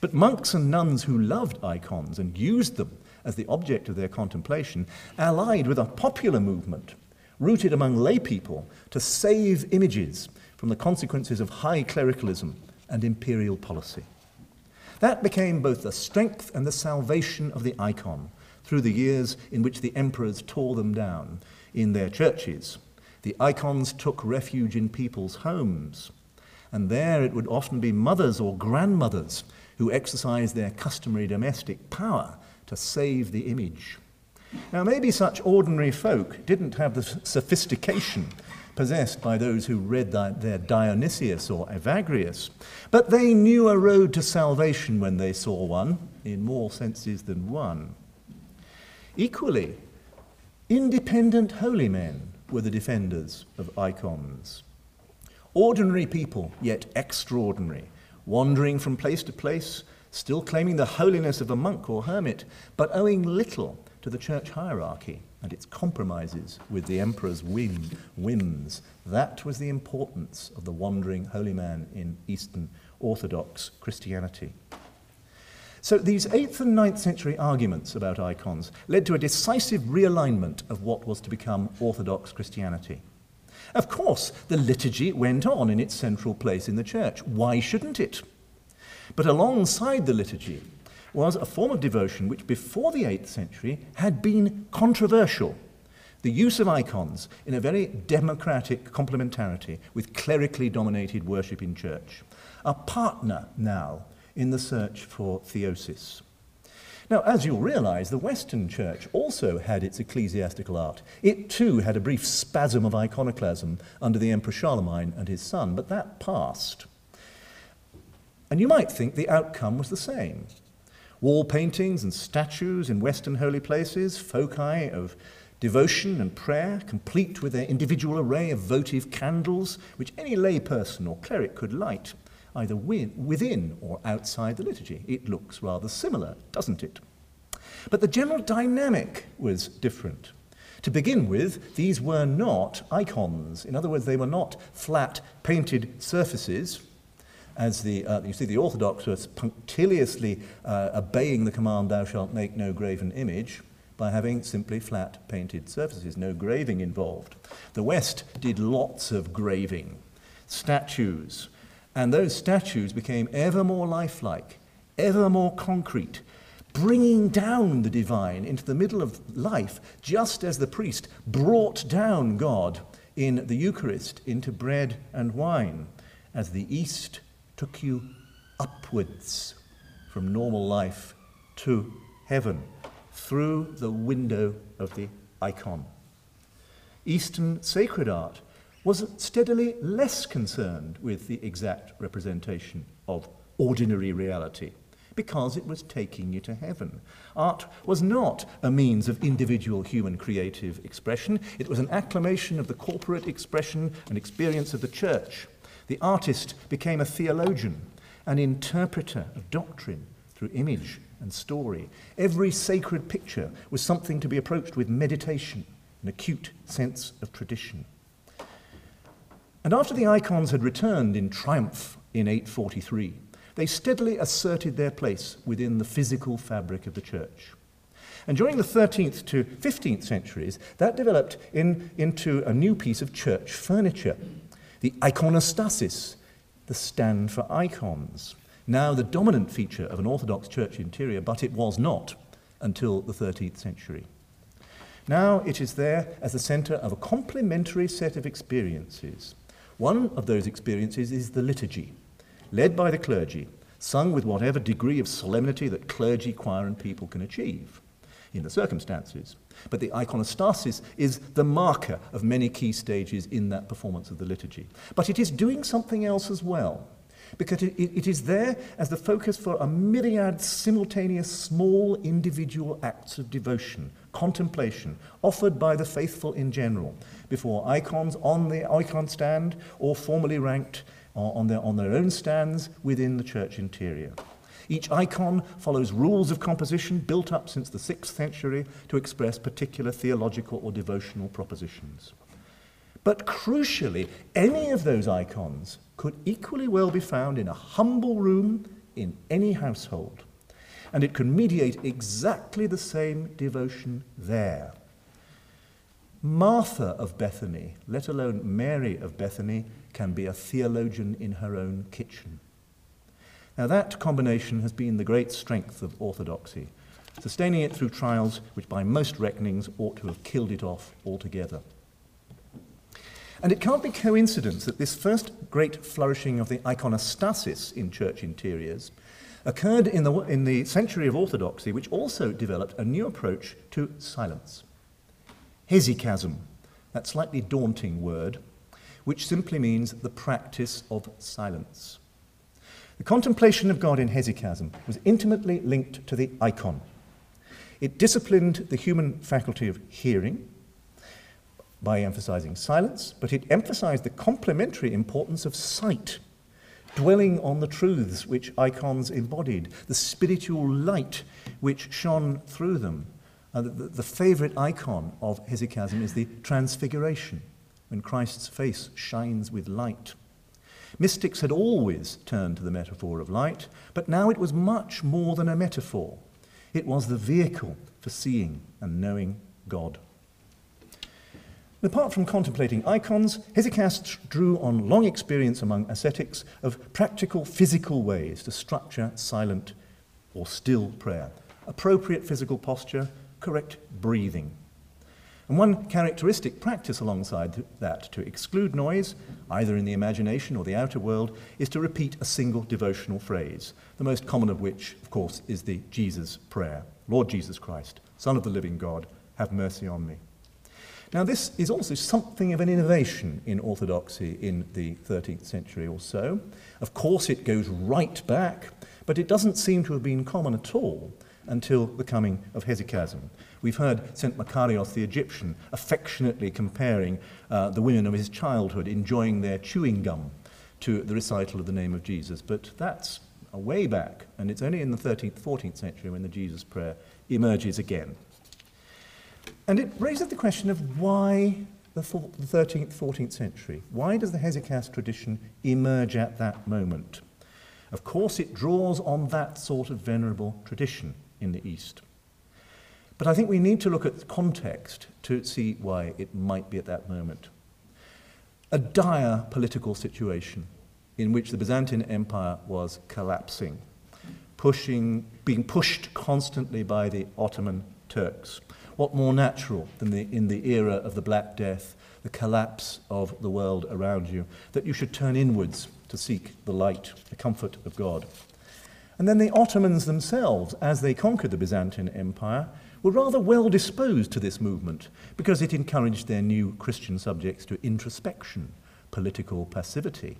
but monks and nuns who loved icons and used them as the object of their contemplation allied with a popular movement rooted among lay people to save images from the consequences of high clericalism and imperial policy. That became both the strength and the salvation of the icon through the years in which the emperors tore them down in their churches. The icons took refuge in people's homes, and there it would often be mothers or grandmothers who exercised their customary domestic power to save the image. Now, maybe such ordinary folk didn't have the sophistication possessed by those who read their Dionysius or Evagrius, but they knew a road to salvation when they saw one, in more senses than one. Equally, independent holy men were the defenders of icons. Ordinary people, yet extraordinary, wandering from place to place, still claiming the holiness of a monk or hermit, but owing little to the church hierarchy and its compromises with the emperor's whim, whims. That was the importance of the wandering holy man in Eastern Orthodox Christianity. So these 8th and 9th century arguments about icons led to a decisive realignment of what was to become Orthodox Christianity. Of course, the liturgy went on in its central place in the church. Why shouldn't it? But alongside the liturgy was a form of devotion which before the 8th century had been controversial. The use of icons in a very democratic complementarity with clerically dominated worship in church. A partner now in the search for theosis. Now, as you'll realize, the Western Church also had its ecclesiastical art. It too had a brief spasm of iconoclasm under the Emperor Charlemagne and his son, but that passed. And you might think the outcome was the same. Wall paintings and statues in Western holy places, foci of devotion and prayer, complete with their individual array of votive candles, which any layperson or cleric could light either within or outside the liturgy. It looks rather similar, doesn't it? But the general dynamic was different. To begin with, these were not icons. In other words, they were not flat painted surfaces, as the, uh, you see the Orthodox was punctiliously uh, obeying the command, thou shalt make no graven image, by having simply flat painted surfaces, no graving involved. The West did lots of graving, statues, and those statues became ever more lifelike, ever more concrete, bringing down the divine into the middle of life, just as the priest brought down God in the Eucharist into bread and wine, as the East took you upwards from normal life to heaven through the window of the icon. Eastern sacred art was steadily less concerned with the exact representation of ordinary reality because it was taking you to heaven. Art was not a means of individual human creative expression, it was an acclamation of the corporate expression and experience of the church. The artist became a theologian, an interpreter of doctrine through image and story. Every sacred picture was something to be approached with meditation, an acute sense of tradition. And after the icons had returned in triumph in 843, they steadily asserted their place within the physical fabric of the church. And during the 13th to 15th centuries, that developed in, into a new piece of church furniture, the iconostasis, the stand for icons. Now the dominant feature of an Orthodox church interior, but it was not until the 13th century. Now it is there as the center of a complementary set of experiences one of those experiences is the liturgy, led by the clergy, sung with whatever degree of solemnity that clergy, choir, and people can achieve in the circumstances. But the iconostasis is the marker of many key stages in that performance of the liturgy. But it is doing something else as well because it, it is there as the focus for a myriad simultaneous small individual acts of devotion, contemplation, offered by the faithful in general, before icons on the icon stand or formally ranked uh, on their, on their own stands within the church interior. Each icon follows rules of composition built up since the 6th century to express particular theological or devotional propositions. But crucially, any of those icons could equally well be found in a humble room in any household, and it could mediate exactly the same devotion there. Martha of Bethany, let alone Mary of Bethany, can be a theologian in her own kitchen. Now, that combination has been the great strength of orthodoxy, sustaining it through trials which, by most reckonings, ought to have killed it off altogether. And it can't be coincidence that this first great flourishing of the iconostasis in church interiors occurred in the, in the century of orthodoxy, which also developed a new approach to silence. Hesychasm, that slightly daunting word, which simply means the practice of silence. The contemplation of God in hesychasm was intimately linked to the icon. It disciplined the human faculty of hearing, by emphasizing silence, but it emphasized the complementary importance of sight, dwelling on the truths which icons embodied, the spiritual light which shone through them. Uh, the, the favorite icon of hesychasm is the transfiguration, when Christ's face shines with light. Mystics had always turned to the metaphor of light, but now it was much more than a metaphor. It was the vehicle for seeing and knowing God. Apart from contemplating icons, Hesychast drew on long experience among ascetics of practical physical ways to structure silent or still prayer. Appropriate physical posture, correct breathing. And one characteristic practice alongside that to exclude noise, either in the imagination or the outer world, is to repeat a single devotional phrase, the most common of which, of course, is the Jesus prayer Lord Jesus Christ, Son of the living God, have mercy on me. Now, this is also something of an innovation in orthodoxy in the 13th century or so. Of course, it goes right back, but it doesn't seem to have been common at all until the coming of hesychasm. We've heard St. Makarios the Egyptian affectionately comparing uh, the women of his childhood enjoying their chewing gum to the recital of the name of Jesus, but that's a way back, and it's only in the 13th, 14th century when the Jesus prayer emerges again. And it raises the question of why the 13th, 14th century? Why does the hesychast tradition emerge at that moment? Of course, it draws on that sort of venerable tradition in the East. But I think we need to look at context to see why it might be at that moment. A dire political situation in which the Byzantine Empire was collapsing, pushing, being pushed constantly by the Ottoman Turks. What more natural than the, in the era of the Black Death, the collapse of the world around you, that you should turn inwards to seek the light, the comfort of God? And then the Ottomans themselves, as they conquered the Byzantine Empire, were rather well disposed to this movement because it encouraged their new Christian subjects to introspection, political passivity.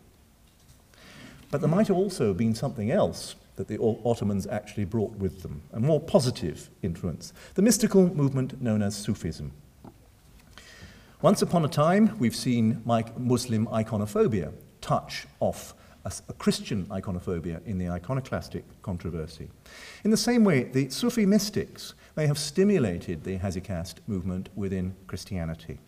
But there might have also been something else that the Ottomans actually brought with them, a more positive influence, the mystical movement known as Sufism. Once upon a time, we've seen Muslim iconophobia touch off a, a Christian iconophobia in the iconoclastic controversy. In the same way, the Sufi mystics may have stimulated the hesychast movement within Christianity.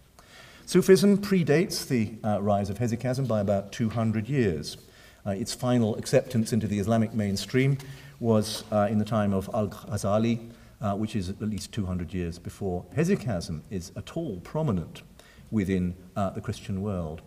Sufism predates the uh, rise of hesychasm by about 200 years. Uh, its final acceptance into the Islamic mainstream was uh, in the time of Al Ghazali, uh, which is at least 200 years before hesychasm is at all prominent within uh, the Christian world.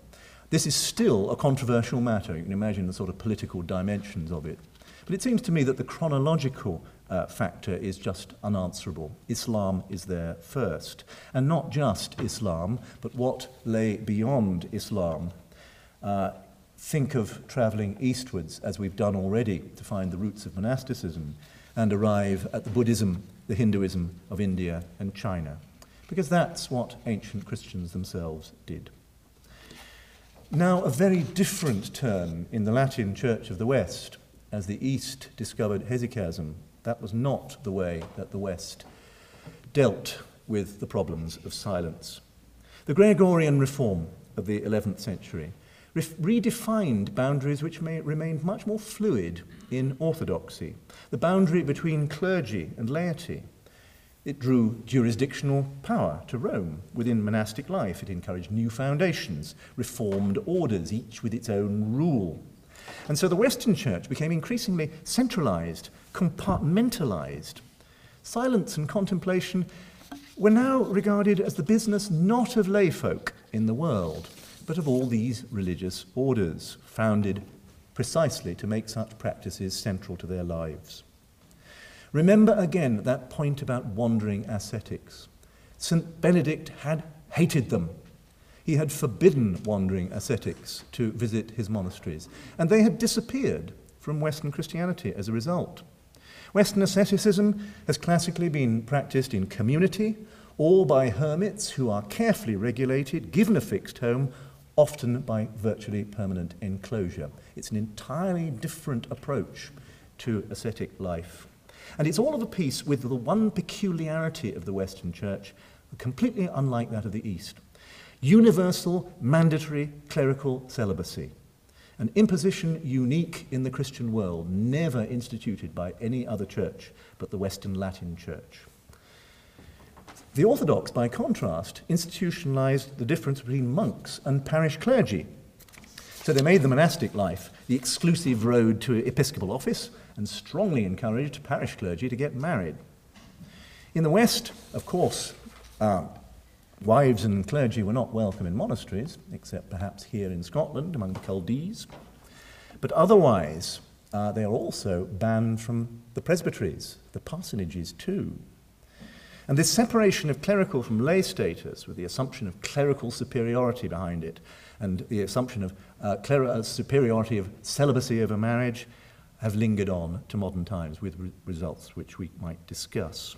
This is still a controversial matter. You can imagine the sort of political dimensions of it. But it seems to me that the chronological uh, factor is just unanswerable. Islam is there first. And not just Islam, but what lay beyond Islam. Uh, think of traveling eastwards, as we've done already, to find the roots of monasticism and arrive at the Buddhism, the Hinduism of India and China. Because that's what ancient Christians themselves did. Now, a very different turn in the Latin Church of the West as the East discovered hesychasm. That was not the way that the West dealt with the problems of silence. The Gregorian reform of the 11th century redefined boundaries which may, remained much more fluid in orthodoxy. The boundary between clergy and laity, it drew jurisdictional power to Rome within monastic life. It encouraged new foundations, reformed orders, each with its own rule. And so the Western Church became increasingly centralized, compartmentalized. Silence and contemplation were now regarded as the business not of layfolk in the world, but of all these religious orders, founded precisely to make such practices central to their lives. Remember again that point about wandering ascetics. St. Benedict had hated them. He had forbidden wandering ascetics to visit his monasteries, and they had disappeared from Western Christianity as a result. Western asceticism has classically been practiced in community or by hermits who are carefully regulated, given a fixed home, often by virtually permanent enclosure. It's an entirely different approach to ascetic life. And it's all of a piece with the one peculiarity of the Western Church, completely unlike that of the East universal, mandatory clerical celibacy. An imposition unique in the Christian world, never instituted by any other church but the Western Latin Church. The Orthodox, by contrast, institutionalized the difference between monks and parish clergy. So they made the monastic life the exclusive road to episcopal office and strongly encouraged parish clergy to get married. In the West, of course, uh, wives and clergy were not welcome in monasteries, except perhaps here in Scotland among the Culdees. But otherwise, uh, they are also banned from the presbyteries, the parsonages too. And this separation of clerical from lay status, with the assumption of clerical superiority behind it, and the assumption of uh, cler- superiority of celibacy over marriage, have lingered on to modern times with re- results which we might discuss.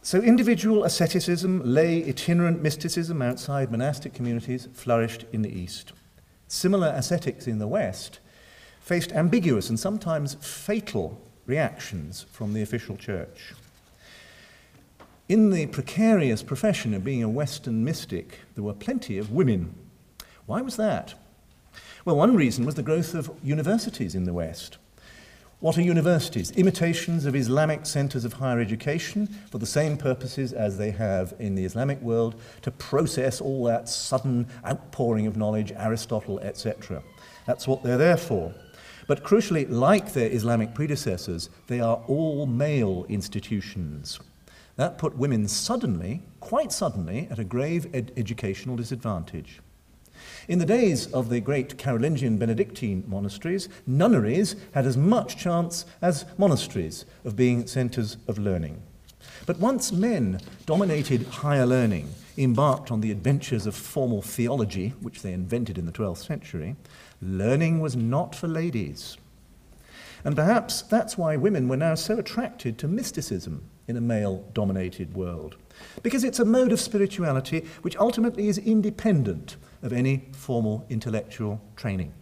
So, individual asceticism, lay itinerant mysticism outside monastic communities flourished in the East. Similar ascetics in the West faced ambiguous and sometimes fatal reactions from the official church. In the precarious profession of being a Western mystic, there were plenty of women. Why was that? Well, one reason was the growth of universities in the West. What are universities? Imitations of Islamic centers of higher education for the same purposes as they have in the Islamic world to process all that sudden outpouring of knowledge, Aristotle, etc. That's what they're there for. But crucially, like their Islamic predecessors, they are all male institutions. That put women suddenly, quite suddenly, at a grave ed- educational disadvantage. In the days of the great Carolingian Benedictine monasteries, nunneries had as much chance as monasteries of being centres of learning. But once men dominated higher learning, embarked on the adventures of formal theology, which they invented in the 12th century, learning was not for ladies. And perhaps that's why women were now so attracted to mysticism in a male dominated world. Because it's a mode of spirituality which ultimately is independent of any formal intellectual training.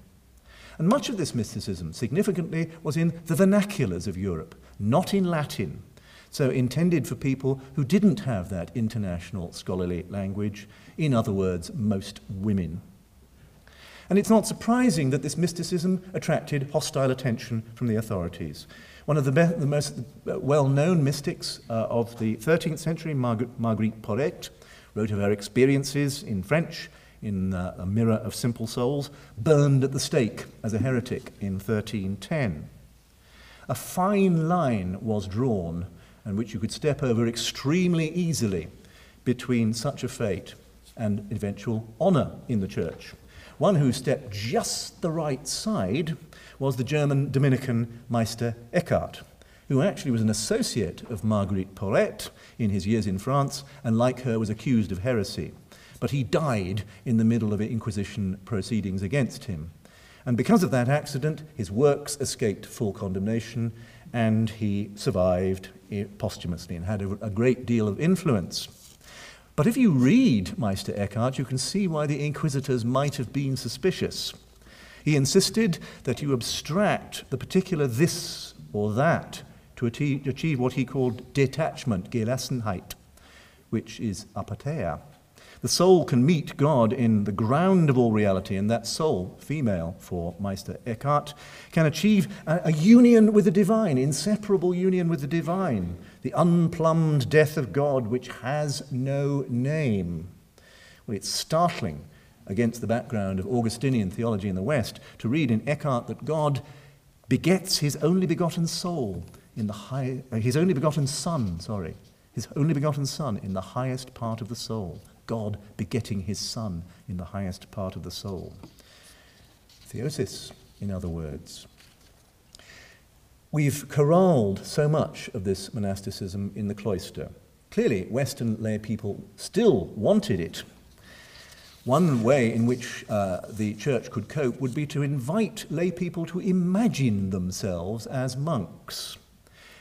And much of this mysticism, significantly, was in the vernaculars of Europe, not in Latin, so intended for people who didn't have that international scholarly language, in other words, most women. And it's not surprising that this mysticism attracted hostile attention from the authorities. One of the, be- the most well known mystics uh, of the 13th century, Marg- Marguerite Porete, wrote of her experiences in French in uh, A Mirror of Simple Souls, burned at the stake as a heretic in 1310. A fine line was drawn, and which you could step over extremely easily between such a fate and eventual honour in the church. One who stepped just the right side was the German Dominican Meister Eckhart, who actually was an associate of Marguerite Porete in his years in France, and like her was accused of heresy but he died in the middle of Inquisition proceedings against him. And because of that accident, his works escaped full condemnation, and he survived posthumously and had a, a great deal of influence. But if you read Meister Eckhart, you can see why the inquisitors might have been suspicious. He insisted that you abstract the particular this or that to achieve what he called detachment, Gelassenheit, which is apatheia. The soul can meet God in the ground of all reality, and that soul, female for Meister Eckhart, can achieve a, union with the divine, inseparable union with the divine, the unplumbed death of God which has no name. Well, it's startling against the background of Augustinian theology in the West to read in Eckhart that God begets his only begotten soul in the high, uh, his only begotten son, sorry, his only begotten son in the highest part of the soul. God begetting his Son in the highest part of the soul. Theosis, in other words. We've corralled so much of this monasticism in the cloister. Clearly, Western lay people still wanted it. One way in which uh, the church could cope would be to invite lay people to imagine themselves as monks.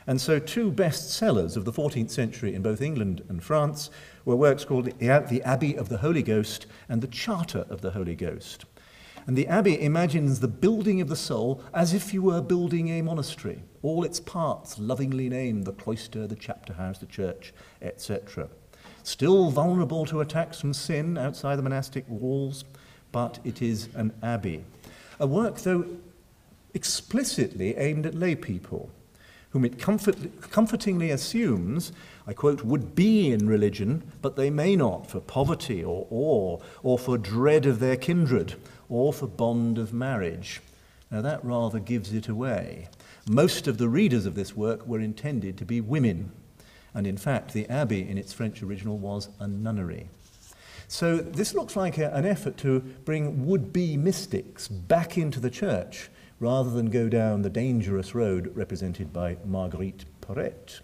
And so, two best sellers of the 14th century in both England and France were works called The Abbey of the Holy Ghost and The Charter of the Holy Ghost. And the abbey imagines the building of the soul as if you were building a monastery, all its parts lovingly named the cloister, the chapter house, the church, etc. Still vulnerable to attacks from sin outside the monastic walls, but it is an abbey. A work, though, explicitly aimed at lay people whom it comfort, comfortingly assumes, I quote, would be in religion, but they may not for poverty or awe, or for dread of their kindred, or for bond of marriage. Now that rather gives it away. Most of the readers of this work were intended to be women, and in fact, the abbey in its French original was a nunnery. So this looks like a, an effort to bring would be mystics back into the church rather than go down the dangerous road represented by Marguerite Porete.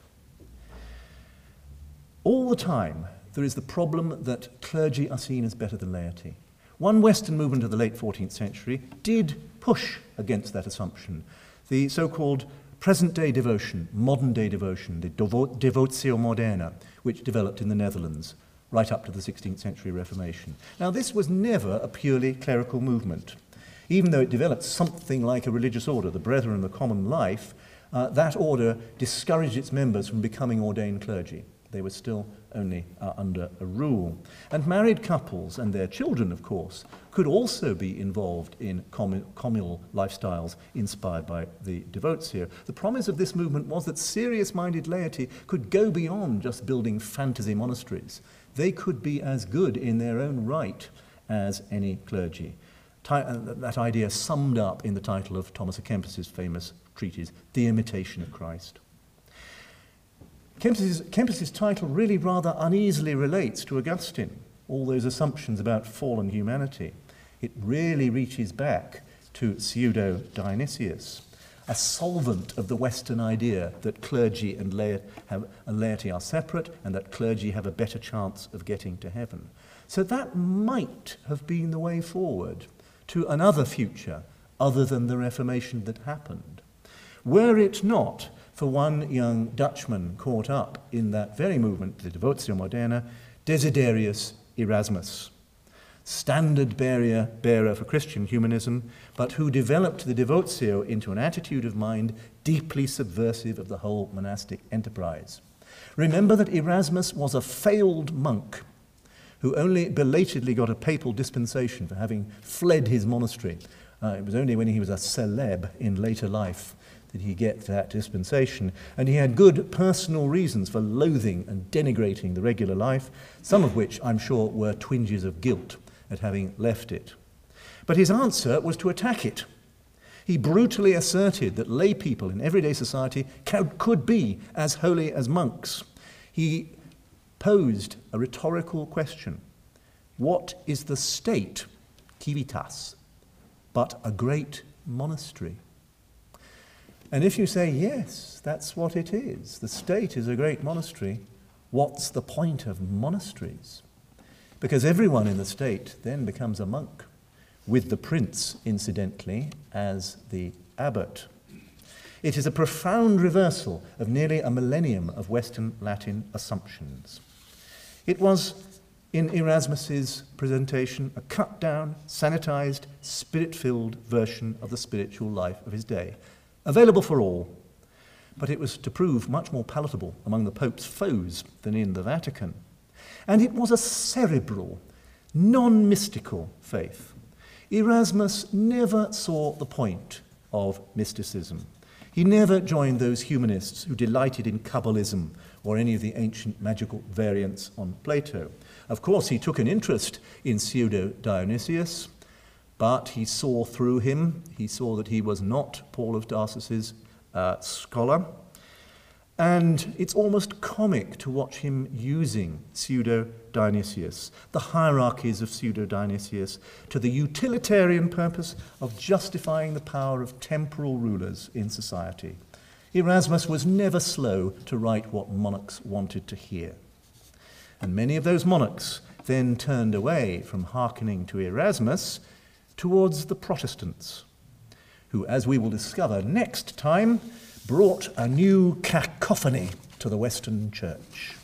All the time, there is the problem that clergy are seen as better than laity. One Western movement of the late 14th century did push against that assumption. The so called present day devotion, modern day devotion, the Devotio Moderna, which developed in the Netherlands right up to the 16th century Reformation. Now, this was never a purely clerical movement. Even though it developed something like a religious order, the Brethren of the Common Life, uh, that order discouraged its members from becoming ordained clergy. They were still only uh, under a rule. And married couples and their children, of course, could also be involved in communal lifestyles inspired by the devotes here. The promise of this movement was that serious minded laity could go beyond just building fantasy monasteries. They could be as good in their own right as any clergy. Uh, that idea summed up in the title of Thomas à Kempis's famous treatise, The Imitation of Christ. Kempis's, title really rather uneasily relates to Augustine, all those assumptions about fallen humanity. It really reaches back to Pseudo Dionysius, a solvent of the Western idea that clergy and, have, and laity are separate and that clergy have a better chance of getting to heaven. So that might have been the way forward to another future other than the Reformation that happened. Were it not for one young Dutchman caught up in that very movement, the Devotio Moderna, Desiderius Erasmus, standard bearer, bearer for Christian humanism, but who developed the Devotio into an attitude of mind deeply subversive of the whole monastic enterprise. Remember that Erasmus was a failed monk who only belatedly got a papal dispensation for having fled his monastery. Uh, it was only when he was a celeb in later life did he get that dispensation. And he had good personal reasons for loathing and denigrating the regular life, some of which I'm sure were twinges of guilt at having left it. But his answer was to attack it. He brutally asserted that lay people in everyday society could be as holy as monks. He posed a rhetorical question What is the state, civitas, but a great monastery? And if you say, yes, that's what it is, the state is a great monastery, what's the point of monasteries? Because everyone in the state then becomes a monk, with the prince, incidentally, as the abbot. It is a profound reversal of nearly a millennium of Western Latin assumptions. It was, in Erasmus's presentation, a cut down, sanitized, spirit filled version of the spiritual life of his day available for all. But it was to prove much more palatable among the Pope's foes than in the Vatican. And it was a cerebral, non mystical faith. Erasmus never saw the point of mysticism. He never joined those humanists who delighted in Kabbalism or any of the ancient magical variants on Plato. Of course, he took an interest in pseudo Dionysius, but he saw through him. He saw that he was not Paul of Tarsus's uh, scholar. And it's almost comic to watch him using pseudo Dionysius, the hierarchies of pseudo Dionysius, to the utilitarian purpose of justifying the power of temporal rulers in society. Erasmus was never slow to write what monarchs wanted to hear. And many of those monarchs then turned away from hearkening to Erasmus towards the Protestants, who, as we will discover next time, brought a new cacophony to the Western Church.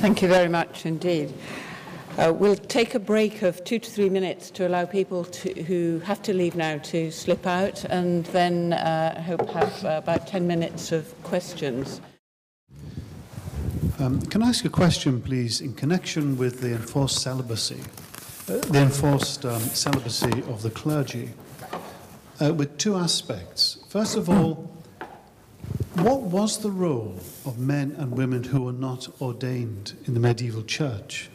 Thank you. Very much indeed. Uh, we'll take a break of two to three minutes to allow people to, who have to leave now to slip out, and then uh, hope have uh, about 10 minutes of questions. Um, can I ask a question, please, in connection with the enforced celibacy, uh, the enforced um, celibacy of the clergy, uh, with two aspects. First of all, what was the role of men and women who were not ordained in the medieval church?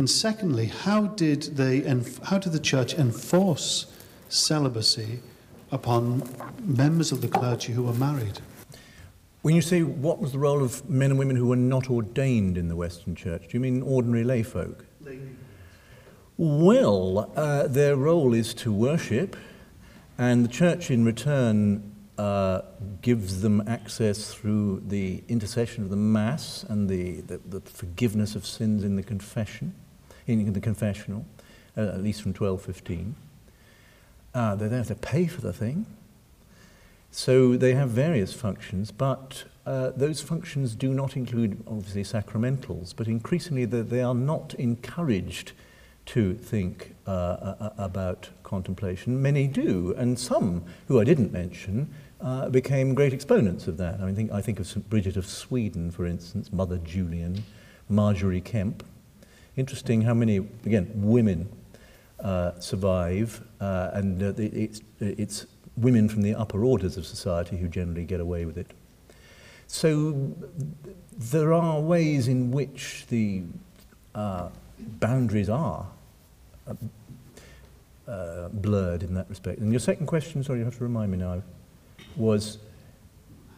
And secondly, how did, they enf- how did the church enforce celibacy upon members of the clergy who were married? When you say what was the role of men and women who were not ordained in the Western Church, do you mean ordinary layfolk? Well, uh, their role is to worship, and the church in return uh, gives them access through the intercession of the Mass and the, the, the forgiveness of sins in the confession, in the confessional, uh, at least from 1215. Uh, they don't have to pay for the thing. So they have various functions, but uh, those functions do not include, obviously, sacramentals, but increasingly the, they are not encouraged to think uh, about contemplation. Many do, and some, who I didn't mention, uh, became great exponents of that. I, mean, think, I think of St. Bridget of Sweden, for instance, Mother Julian, Margery Kempe. Interesting how many, again, women uh, survive, uh, and uh, it's, it's women from the upper orders of society who generally get away with it. So there are ways in which the uh, boundaries are uh, uh, blurred in that respect. And your second question, sorry, you have to remind me now, was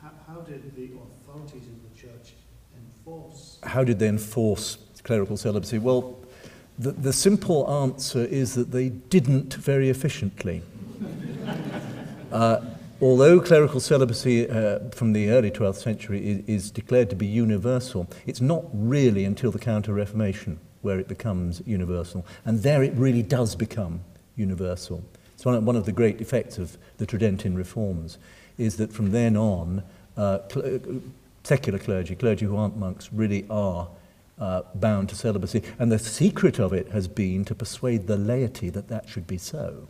how, how did the authorities in the church enforce? How did they enforce clerical celibacy? Well, the, the simple answer is that they didn't very efficiently. uh, although clerical celibacy uh, from the early 12th century is, is declared to be universal, it's not really until the Counter Reformation where it becomes universal. And there it really does become universal. It's one of, one of the great effects of the Tridentine reforms, is that from then on, uh, cl- uh, secular clergy, clergy who aren't monks, really are uh, bound to celibacy. And the secret of it has been to persuade the laity that that should be so.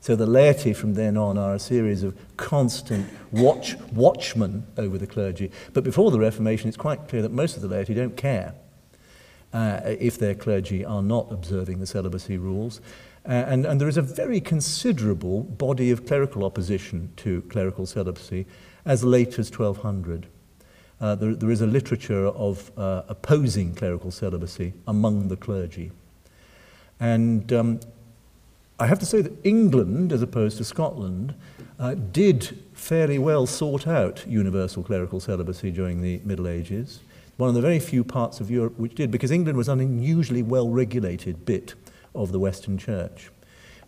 So the laity from then on are a series of constant watch, watchmen over the clergy. But before the Reformation, it's quite clear that most of the laity don't care uh, if their clergy are not observing the celibacy rules. Uh, and, and there is a very considerable body of clerical opposition to clerical celibacy as late as 1200. Uh, there, there is a literature of uh, opposing clerical celibacy among the clergy. And um, I have to say that England, as opposed to Scotland, uh, did fairly well sort out universal clerical celibacy during the Middle Ages. One of the very few parts of Europe which did, because England was an unusually well regulated bit of the Western Church.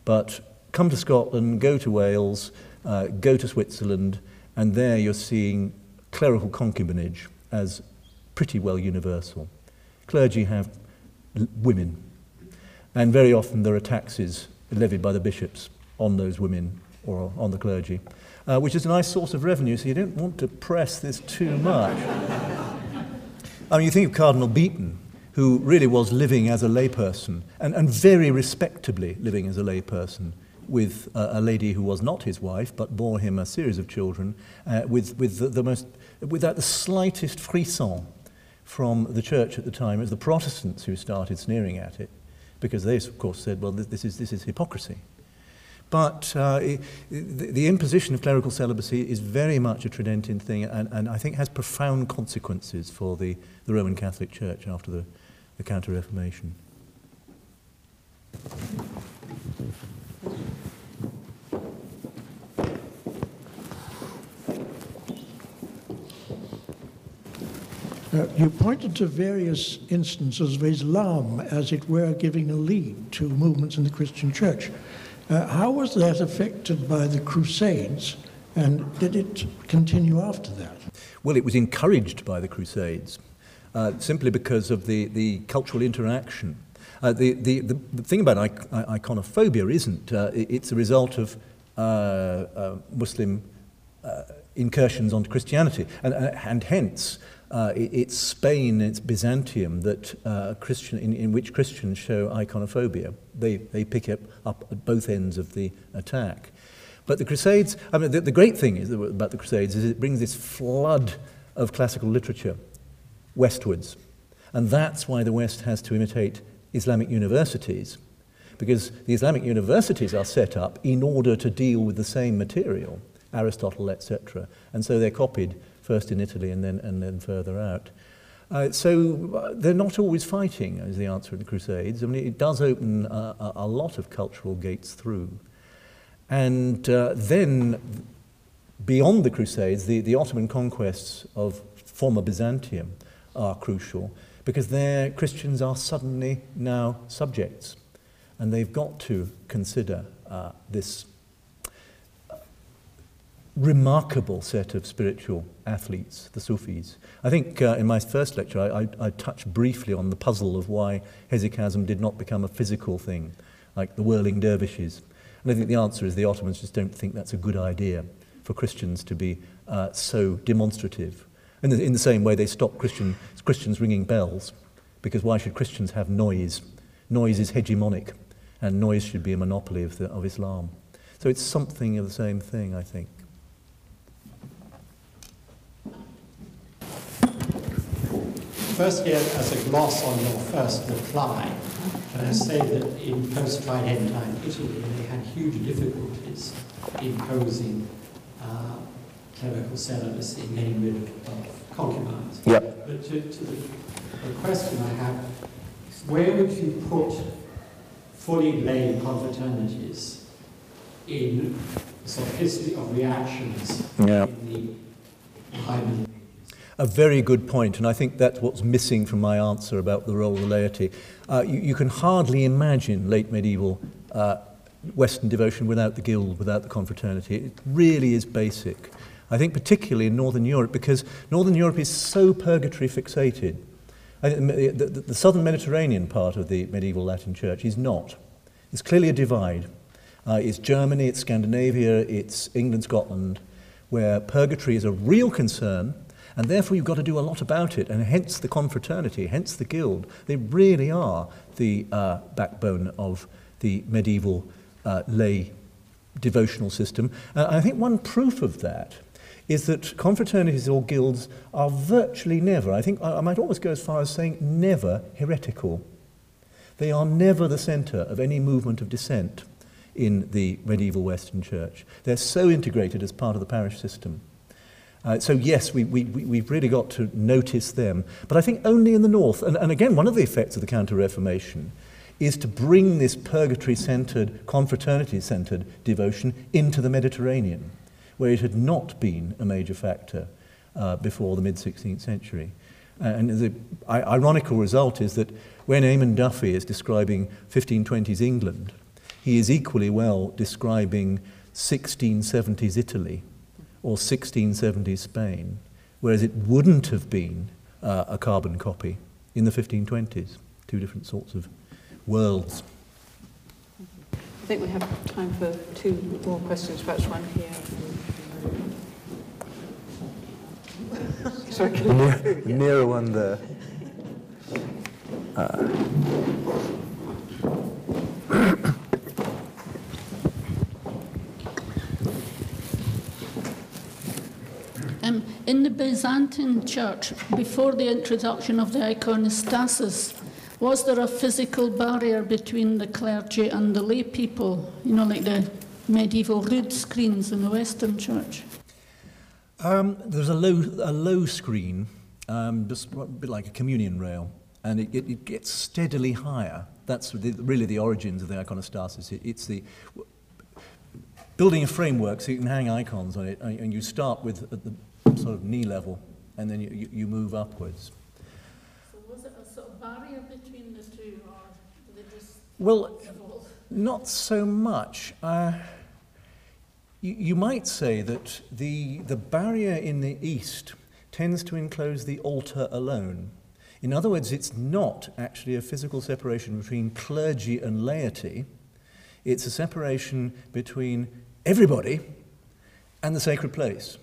But come to Scotland, go to Wales, uh, go to Switzerland, and there you're seeing clerical concubinage as pretty well universal. Clergy have women, and very often there are taxes levied by the bishops on those women or on the clergy, uh, which is a nice source of revenue, so you don't want to press this too much. I mean, you think of Cardinal Beaton, who really was living as a layperson, and, and very respectably living as a layperson, with a, lady who was not his wife, but bore him a series of children, uh, with, with the, the most, without the slightest frisson from the church at the time. It was the Protestants who started sneering at it, because they, of course, said, well, this, is, this is hypocrisy. But uh, the, the imposition of clerical celibacy is very much a Tridentine thing and, and I think has profound consequences for the, the Roman Catholic Church after the, the Counter Reformation. Uh, you pointed to various instances of Islam, as it were, giving a lead to movements in the Christian church. Uh, how was that affected by the Crusades, and did it continue after that? Well, it was encouraged by the Crusades, uh, simply because of the, the cultural interaction. Uh, the, the, the, thing about iconophobia isn't, uh, it's a result of uh, Muslim incursions onto Christianity, and, and hence uh, it, it's Spain, it's Byzantium that uh, Christian, in, in which Christians show iconophobia. They, they pick it up at both ends of the attack. But the Crusades, I mean, the, the great thing is about the Crusades is it brings this flood of classical literature westwards. And that's why the West has to imitate Islamic universities, because the Islamic universities are set up in order to deal with the same material, Aristotle, etc. And so they're copied first in Italy and then, and then further out. Uh, so uh, they're not always fighting, is the answer in the Crusades. I mean, it does open a, a lot of cultural gates through. And uh, then, beyond the Crusades, the, the Ottoman conquests of former Byzantium are crucial because their Christians are suddenly now subjects. And they've got to consider uh, this remarkable set of spiritual athletes, the Sufis. I think uh, in my first lecture I, I, I touched briefly on the puzzle of why hesychasm did not become a physical thing, like the whirling dervishes. And I think the answer is the Ottomans just don't think that's a good idea for Christians to be uh, so demonstrative. The, in the same way they stop Christian, Christians ringing bells, because why should Christians have noise? Noise is hegemonic, and noise should be a monopoly of, the, of Islam. So it's something of the same thing, I think. Firstly, as a gloss on your first reply, can I say that in post-Tridentine Italy, they had huge difficulties imposing uh, clerical celibacy, in getting rid of concubines. Yep. But to, to the, the question I have, where would you put fully lay confraternities in the sort of history of reactions Yeah. in the Middle A very good point, and I think that's what's missing from my answer about the role of the laity. Uh, you, you can hardly imagine late medieval uh, Western devotion without the guild, without the confraternity. It really is basic. I think particularly in Northern Europe, because Northern Europe is so purgatory fixated. The, the, the southern Mediterranean part of the medieval Latin Church is not. It's clearly a divide. Uh, it's Germany, it's Scandinavia, it's England, Scotland, where purgatory is a real concern, and therefore you've got to do a lot about it, and hence the confraternity, hence the guild. They really are the uh, backbone of the medieval uh, lay devotional system. Uh, I think one proof of that is that confraternities or guilds are virtually never, I think I, I might almost go as far as saying never heretical. They are never the centre of any movement of dissent in the medieval Western Church. They're so integrated as part of the parish system. Uh, so yes, we, we, we- we've really got to notice them. But I think only in the north. And, and again, one of the effects of the Counter-Reformation is to bring this purgatory-centred, confraternity-centred devotion into the Mediterranean, where it had not been a major factor uh, before the mid-16th century. And the ironical result is that when Eamon Duffy is describing 1520s England, he is equally well describing 1670s Italy or 1670s Spain, whereas it wouldn't have been uh, a carbon copy in the 1520s. Two different sorts of worlds. I think we have time for two more questions, perhaps one here. Sorry, can you- nearer one there. Um, in the Byzantine Church, before the introduction of the iconostasis, was there a physical barrier between the clergy and the lay people? You know, like the medieval rood screens in the Western Church? Um, there's a low, a low screen, um, just a bit like a communion rail, and it, it, it gets steadily higher. That's the, really the origins of the iconostasis. It, it's the building a framework so you can hang icons on it, and, you start with the sort of knee level, and then you, you, move upwards. So was it a sort of barrier between the two, or did they just Well, evolve? Not so much. Uh, you, you might say that the, the barrier in the east tends to enclose the altar alone. In other words, it's not actually a physical separation between clergy and laity. It's a separation between everybody and the sacred place.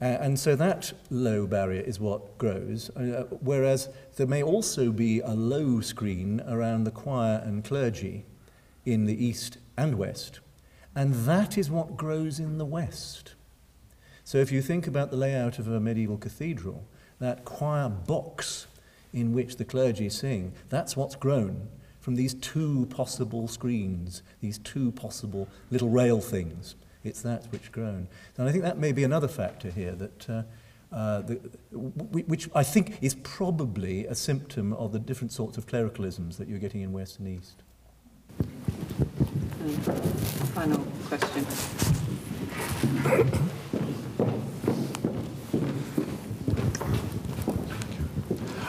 Uh, and so that low barrier is what grows, uh, whereas there may also be a low screen around the choir and clergy in the east and west. And that is what grows in the west. So if you think about the layout of a medieval cathedral, that choir box in which the clergy sing, that's what's grown from these two possible screens, these two possible little rail things. It's that which grown. And I think that may be another factor here that. Uh, uh, the, which I think is probably a symptom of the different sorts of clericalisms that you're getting in West and East. And final question.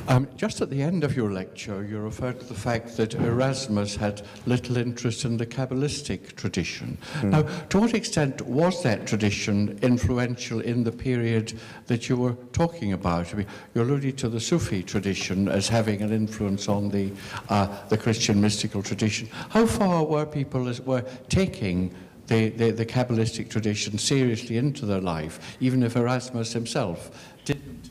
Um, just at the end of your lecture, you referred to the fact that Erasmus had little interest in the Kabbalistic tradition. Mm. Now, to what extent was that tradition influential in the period that you were talking about? I mean, you alluded to the Sufi tradition as having an influence on the, uh, the Christian mystical tradition. How far were people as, were taking the, the, the Kabbalistic tradition seriously into their life, even if Erasmus himself didn't?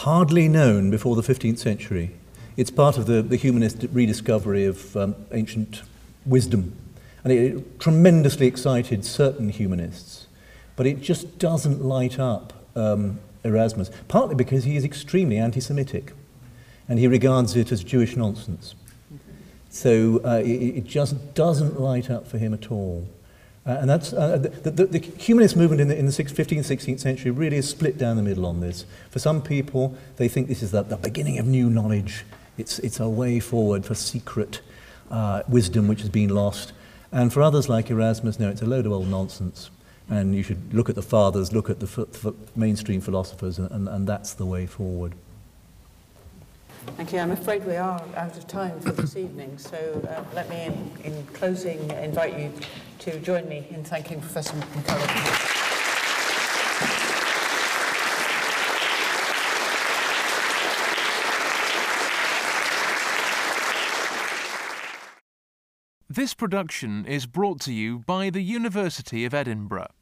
Hardly known before the 15th century. It's part of the, the humanist rediscovery of um, ancient wisdom. And it tremendously excited certain humanists. But it just doesn't light up um, Erasmus, partly because he is extremely anti Semitic and he regards it as Jewish nonsense. So uh, it, it just doesn't light up for him at all. Uh, and that's, uh, the, the, the, humanist movement in the, in the 15th, 16th century really is split down the middle on this. For some people, they think this is the, the beginning of new knowledge. It's, it's a way forward for secret uh, wisdom which has been lost. And for others like Erasmus, no, it's a load of old nonsense. And you should look at the fathers, look at the mainstream philosophers, and, and, and that's the way forward. Thank you. I'm afraid we are out of time for this evening, so uh, let me, in, in, closing, invite you to join me in thanking Professor MacCulloch. This production is brought to you by the University of Edinburgh.